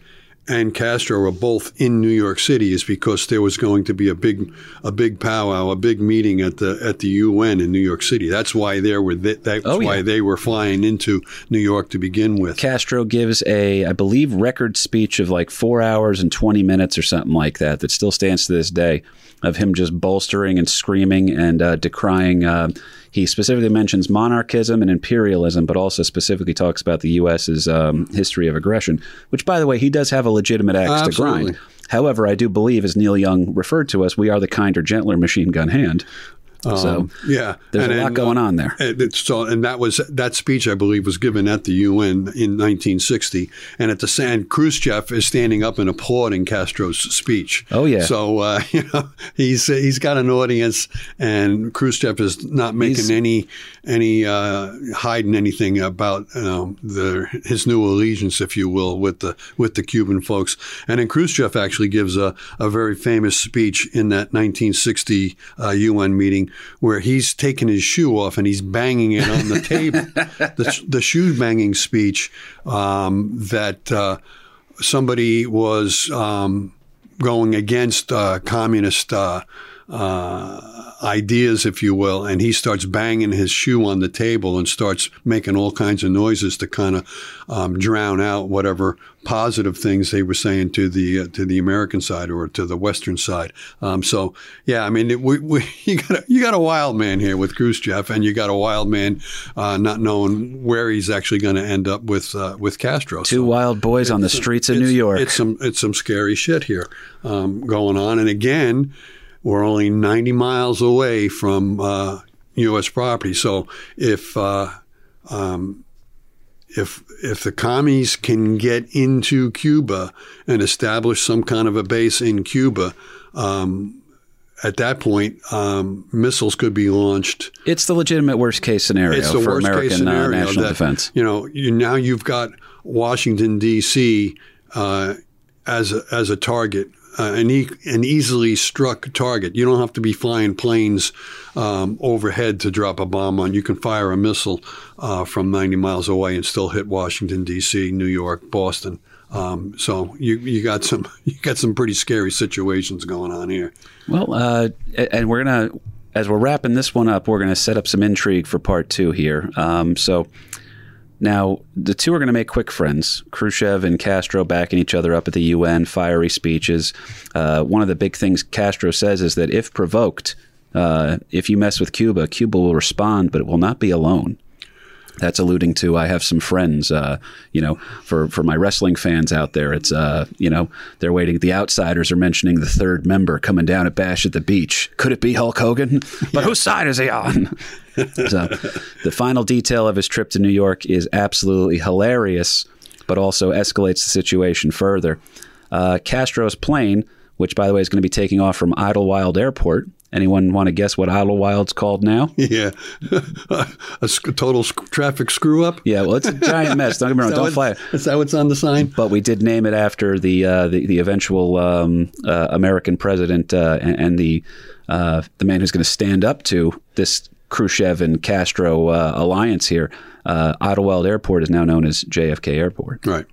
and Castro were both in New York City is because there was going to be a big a big powwow, a big meeting at the at the UN in New York City. That's why they were th- that's Oh, yeah. why they were flying into New York to begin with. Castro gives a, I believe, record speech of like four hours and 20 minutes or something like that, that still stands to this day, of him just bolstering and screaming and uh, decrying. Uh, he specifically mentions monarchism and imperialism, but also specifically talks about the U.S.'s um, history of aggression, which, by the way, he does have a legitimate axe to grind. However, I do believe, as Neil Young referred to us, we are the kinder, gentler machine gun hand. So Um, yeah, there's a lot going on there. And so, and that was that speech, I believe, was given at the UN in 1960. And at the same, Khrushchev is standing up and applauding Castro's speech. Oh, yeah. So uh, [laughs] you know, he's he's got an audience, and Khrushchev is not making He's- any any uh, hiding anything about you know, the his new allegiance, if you will, with the with the Cuban folks. And then Khrushchev actually gives a, a very famous speech in that 1960 uh, UN meeting where he's taking his shoe off and he's banging it on the table. [laughs] the, the shoe banging speech um, that uh, somebody was um, going against uh, communist. Uh, uh, ideas, if you will, and he starts banging his shoe on the table and starts making all kinds of noises to kind of um, drown out whatever positive things they were saying to the uh, to the American side or to the Western side. Um, so yeah, I mean, it, we, we, [laughs] you got a, you got a wild man here with Khrushchev, and you got a wild man uh, not knowing where he's actually going to end up with uh, with Castro. Two So- wild boys on the streets of New York. It's some it's some scary shit here um, going on, and again, we're only 90 miles away from uh, U.S. property. So if uh, um, if if the commies can get into Cuba and establish some kind of a base in Cuba. Um, at that point, um, missiles could be launched It's the legitimate worst case scenario it's the for worst American case scenario uh, national that, defense. You know, you now you've got Washington D.C. Uh, as a, as a target, uh, an, e- an easily struck target. You don't have to be flying planes um, overhead to drop a bomb on. You can fire a missile uh, from 90 miles away and still hit Washington D.C., New York, Boston. Um, so you you got some [laughs] you got some pretty scary situations going on here. Well, uh, and we're gonna, as we're wrapping this one up, we're gonna set up some intrigue for part two here. Um, so now the two are gonna make quick friends. Khrushchev and Castro backing each other up at the UN, fiery speeches. Uh, one of the big things Castro says is that if provoked, uh, if you mess with Cuba, Cuba will respond, but it will not be alone. That's alluding to I have some friends, uh, you know, for, for my wrestling fans out there. It's, uh, you know, they're waiting. The outsiders are mentioning the third member coming down at Bash at the Beach. Could it be Hulk Hogan? [laughs] But whose side is he on? So, the final detail of his trip to New York is absolutely hilarious, but also escalates the situation further. Uh, Castro's plane, which by the way is going to be taking off from Idlewild Airport. Anyone want to guess what Idlewild's called now? [laughs] Yeah, a sc- total sc- traffic screw up. Yeah, well, it's a giant mess. Don't get me wrong. Don't fly it. Is that what's on the sign? But we did name it after the uh, the, the eventual um, uh, American president uh, and, and the uh, the man who's going to stand up to this Khrushchev and Castro uh, alliance here. Uh, Idlewild Airport is now known as JFK Airport. Right.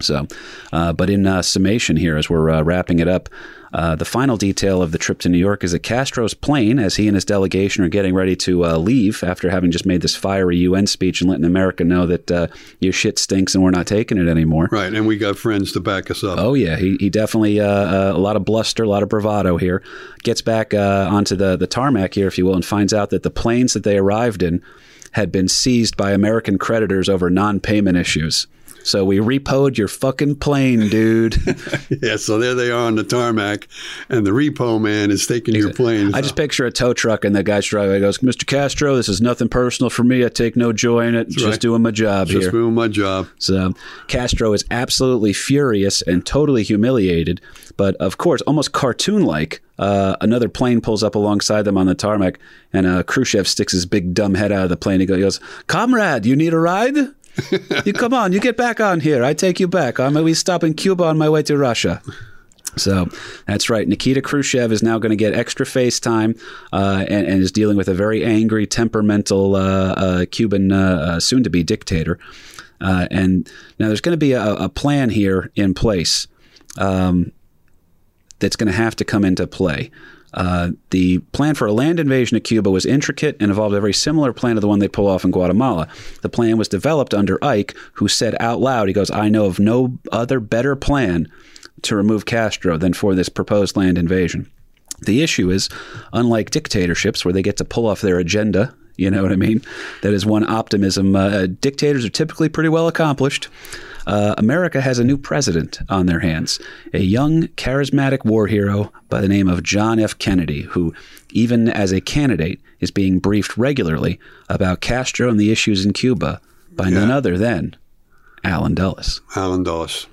So, uh, but in uh, summation here, as we're uh, wrapping it up, uh, the final detail of the trip to New York is that Castro's plane, as he and his delegation are getting ready to uh, leave after having just made this fiery UN speech and letting America know that uh, your shit stinks and we're not taking it anymore. Right, and we got friends to back us up. Oh yeah, he, he definitely uh, uh, a lot of bluster, a lot of bravado here. Gets back uh, onto the the tarmac here, if you will, and finds out that the planes that they arrived in had been seized by American creditors over non-payment issues. So we repoed your fucking plane, dude. [laughs] Yeah, so there they are on the tarmac, and the repo man is taking your plane. I just picture a tow truck and the guy's driving. He goes, "Mr. Castro, this is nothing personal for me. I take no joy in it. just right. doing my job just here." Just doing my job. So Castro is absolutely furious and totally humiliated. But of course, almost cartoon like, uh, another plane pulls up alongside them on the tarmac, and uh, Khrushchev sticks his big dumb head out of the plane. He goes, Comrade, you need a ride? You come on, you get back on here. I take you back. I'm we stop in Cuba on my way to Russia. So that's right. Nikita Khrushchev is now going to get extra face time uh, and, and is dealing with a very angry, temperamental uh, uh, Cuban uh, uh, soon to be dictator. Uh, and now there's going to be a, a plan here in place um, that's going to have to come into play. Uh, the plan for a land invasion of Cuba was intricate and involved a very similar plan to the one they pull off in Guatemala. The plan was developed under Ike, who said out loud, he goes, I know of no other better plan to remove Castro than for this proposed land invasion. The issue is, unlike dictatorships where they get to pull off their agenda, you know what I mean? That is one optimism. Uh, dictators are typically pretty well accomplished. Uh, America has a new president on their hands, a young, charismatic war hero by the name of John F. Kennedy, who, even as a candidate, is being briefed regularly about Castro and the issues in Cuba by none other than Allen Dulles. Allen Dulles.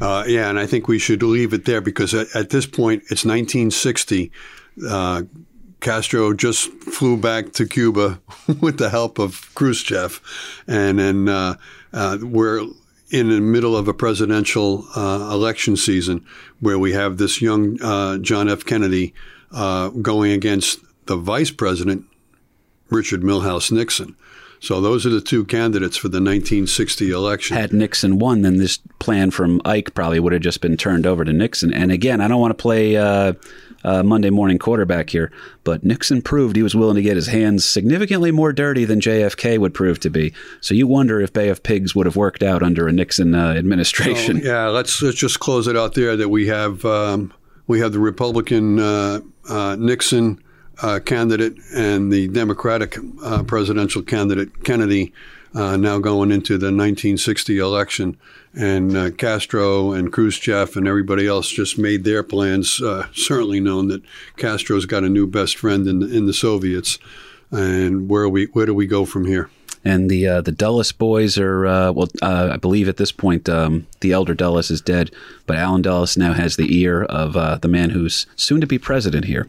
Uh, yeah, and I think we should leave it there because at, at this point, it's 1960. Uh, Castro just flew back to Cuba [laughs] with the help of Khrushchev, and then uh, uh, we're in the middle of a presidential uh, election season where we have this young uh, John F. Kennedy uh, going against the vice president, Richard Milhous Nixon. So those are the two candidates for the 1960 election. Had Nixon won, then this plan from Ike probably would have just been turned over to Nixon. And again, I don't want to play uh, Monday morning quarterback here, but Nixon proved he was willing to get his hands significantly more dirty than JFK would prove to be. So you wonder if Bay of Pigs would have worked out under a Nixon uh, administration. So, yeah, let's let's just close it out there that we have um, we have the Republican uh, uh, Nixon uh, candidate and the Democratic uh, presidential candidate Kennedy uh, now going into the 1960 election, and uh, Castro and Khrushchev and everybody else just made their plans. Uh, certainly known that Castro's got a new best friend in the, in the Soviets, and where we where do we go from here? and the uh, the Dulles boys are uh, well, uh, I believe at this point um, the elder Dulles is dead, but Allen Dulles now has the ear of uh, the man who's soon to be president here.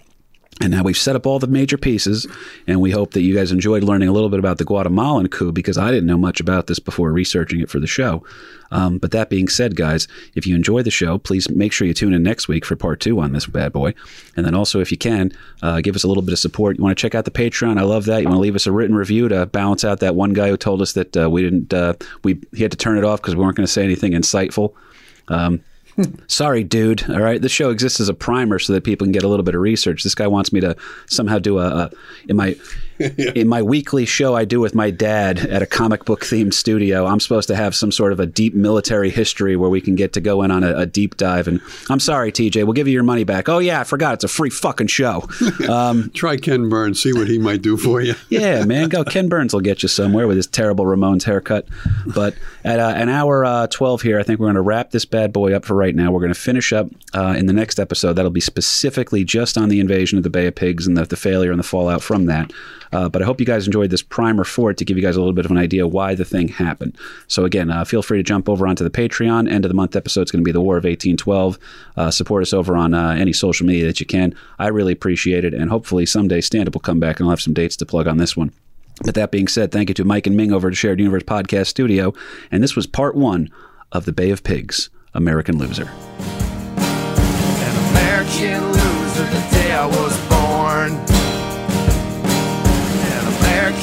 And now we've set up all the major pieces, and we hope that you guys enjoyed learning a little bit about the Guatemalan coup because I didn't know much about this before researching it for the show. Um, but that being said, guys, if you enjoy the show, please make sure you tune in next week for part two on this bad boy. And then also, if you can, uh, give us a little bit of support. You want to check out the Patreon? I love that. You want to leave us a written review to balance out that one guy who told us that uh, we didn't, uh, we he had to turn it off because we weren't going to say anything insightful. Um, Sorry, dude. All right, this show exists as a primer so that people can get a little bit of research. This guy wants me to somehow do a, a in my [laughs] in my weekly show I do with my dad at a comic book themed studio, I'm supposed to have some sort of a deep military history where we can get to go in on a, a deep dive. And I'm sorry, TJ, we'll give you your money back. Oh yeah, I forgot it's a free fucking show. [laughs] Um, Try Ken Burns, see what he might do for you. [laughs] yeah, man, go. Ken Burns will get you somewhere with his terrible Ramones haircut. But at uh, an hour uh, 12 here, I think we're going to wrap this bad boy up for right now. We're going to finish up uh, in the next episode. That'll be specifically just on the invasion of the Bay of Pigs and the, the failure and the fallout from that. Uh, but I hope you guys enjoyed this primer for it to give you guys a little bit of an idea why the thing happened. So again, uh, feel free to jump over onto the Patreon. End of the month episode is going to be the War of 1812. Uh, support us over on uh, any social media that you can. I really appreciate it, and hopefully someday stand up will come back and I'll have some dates to plug on this one. But that being said, thank you to Mike and Ming over at Shared Universe Podcast Studio, and this was part one of the Bay of Pigs, American Loser. An American loser the day I was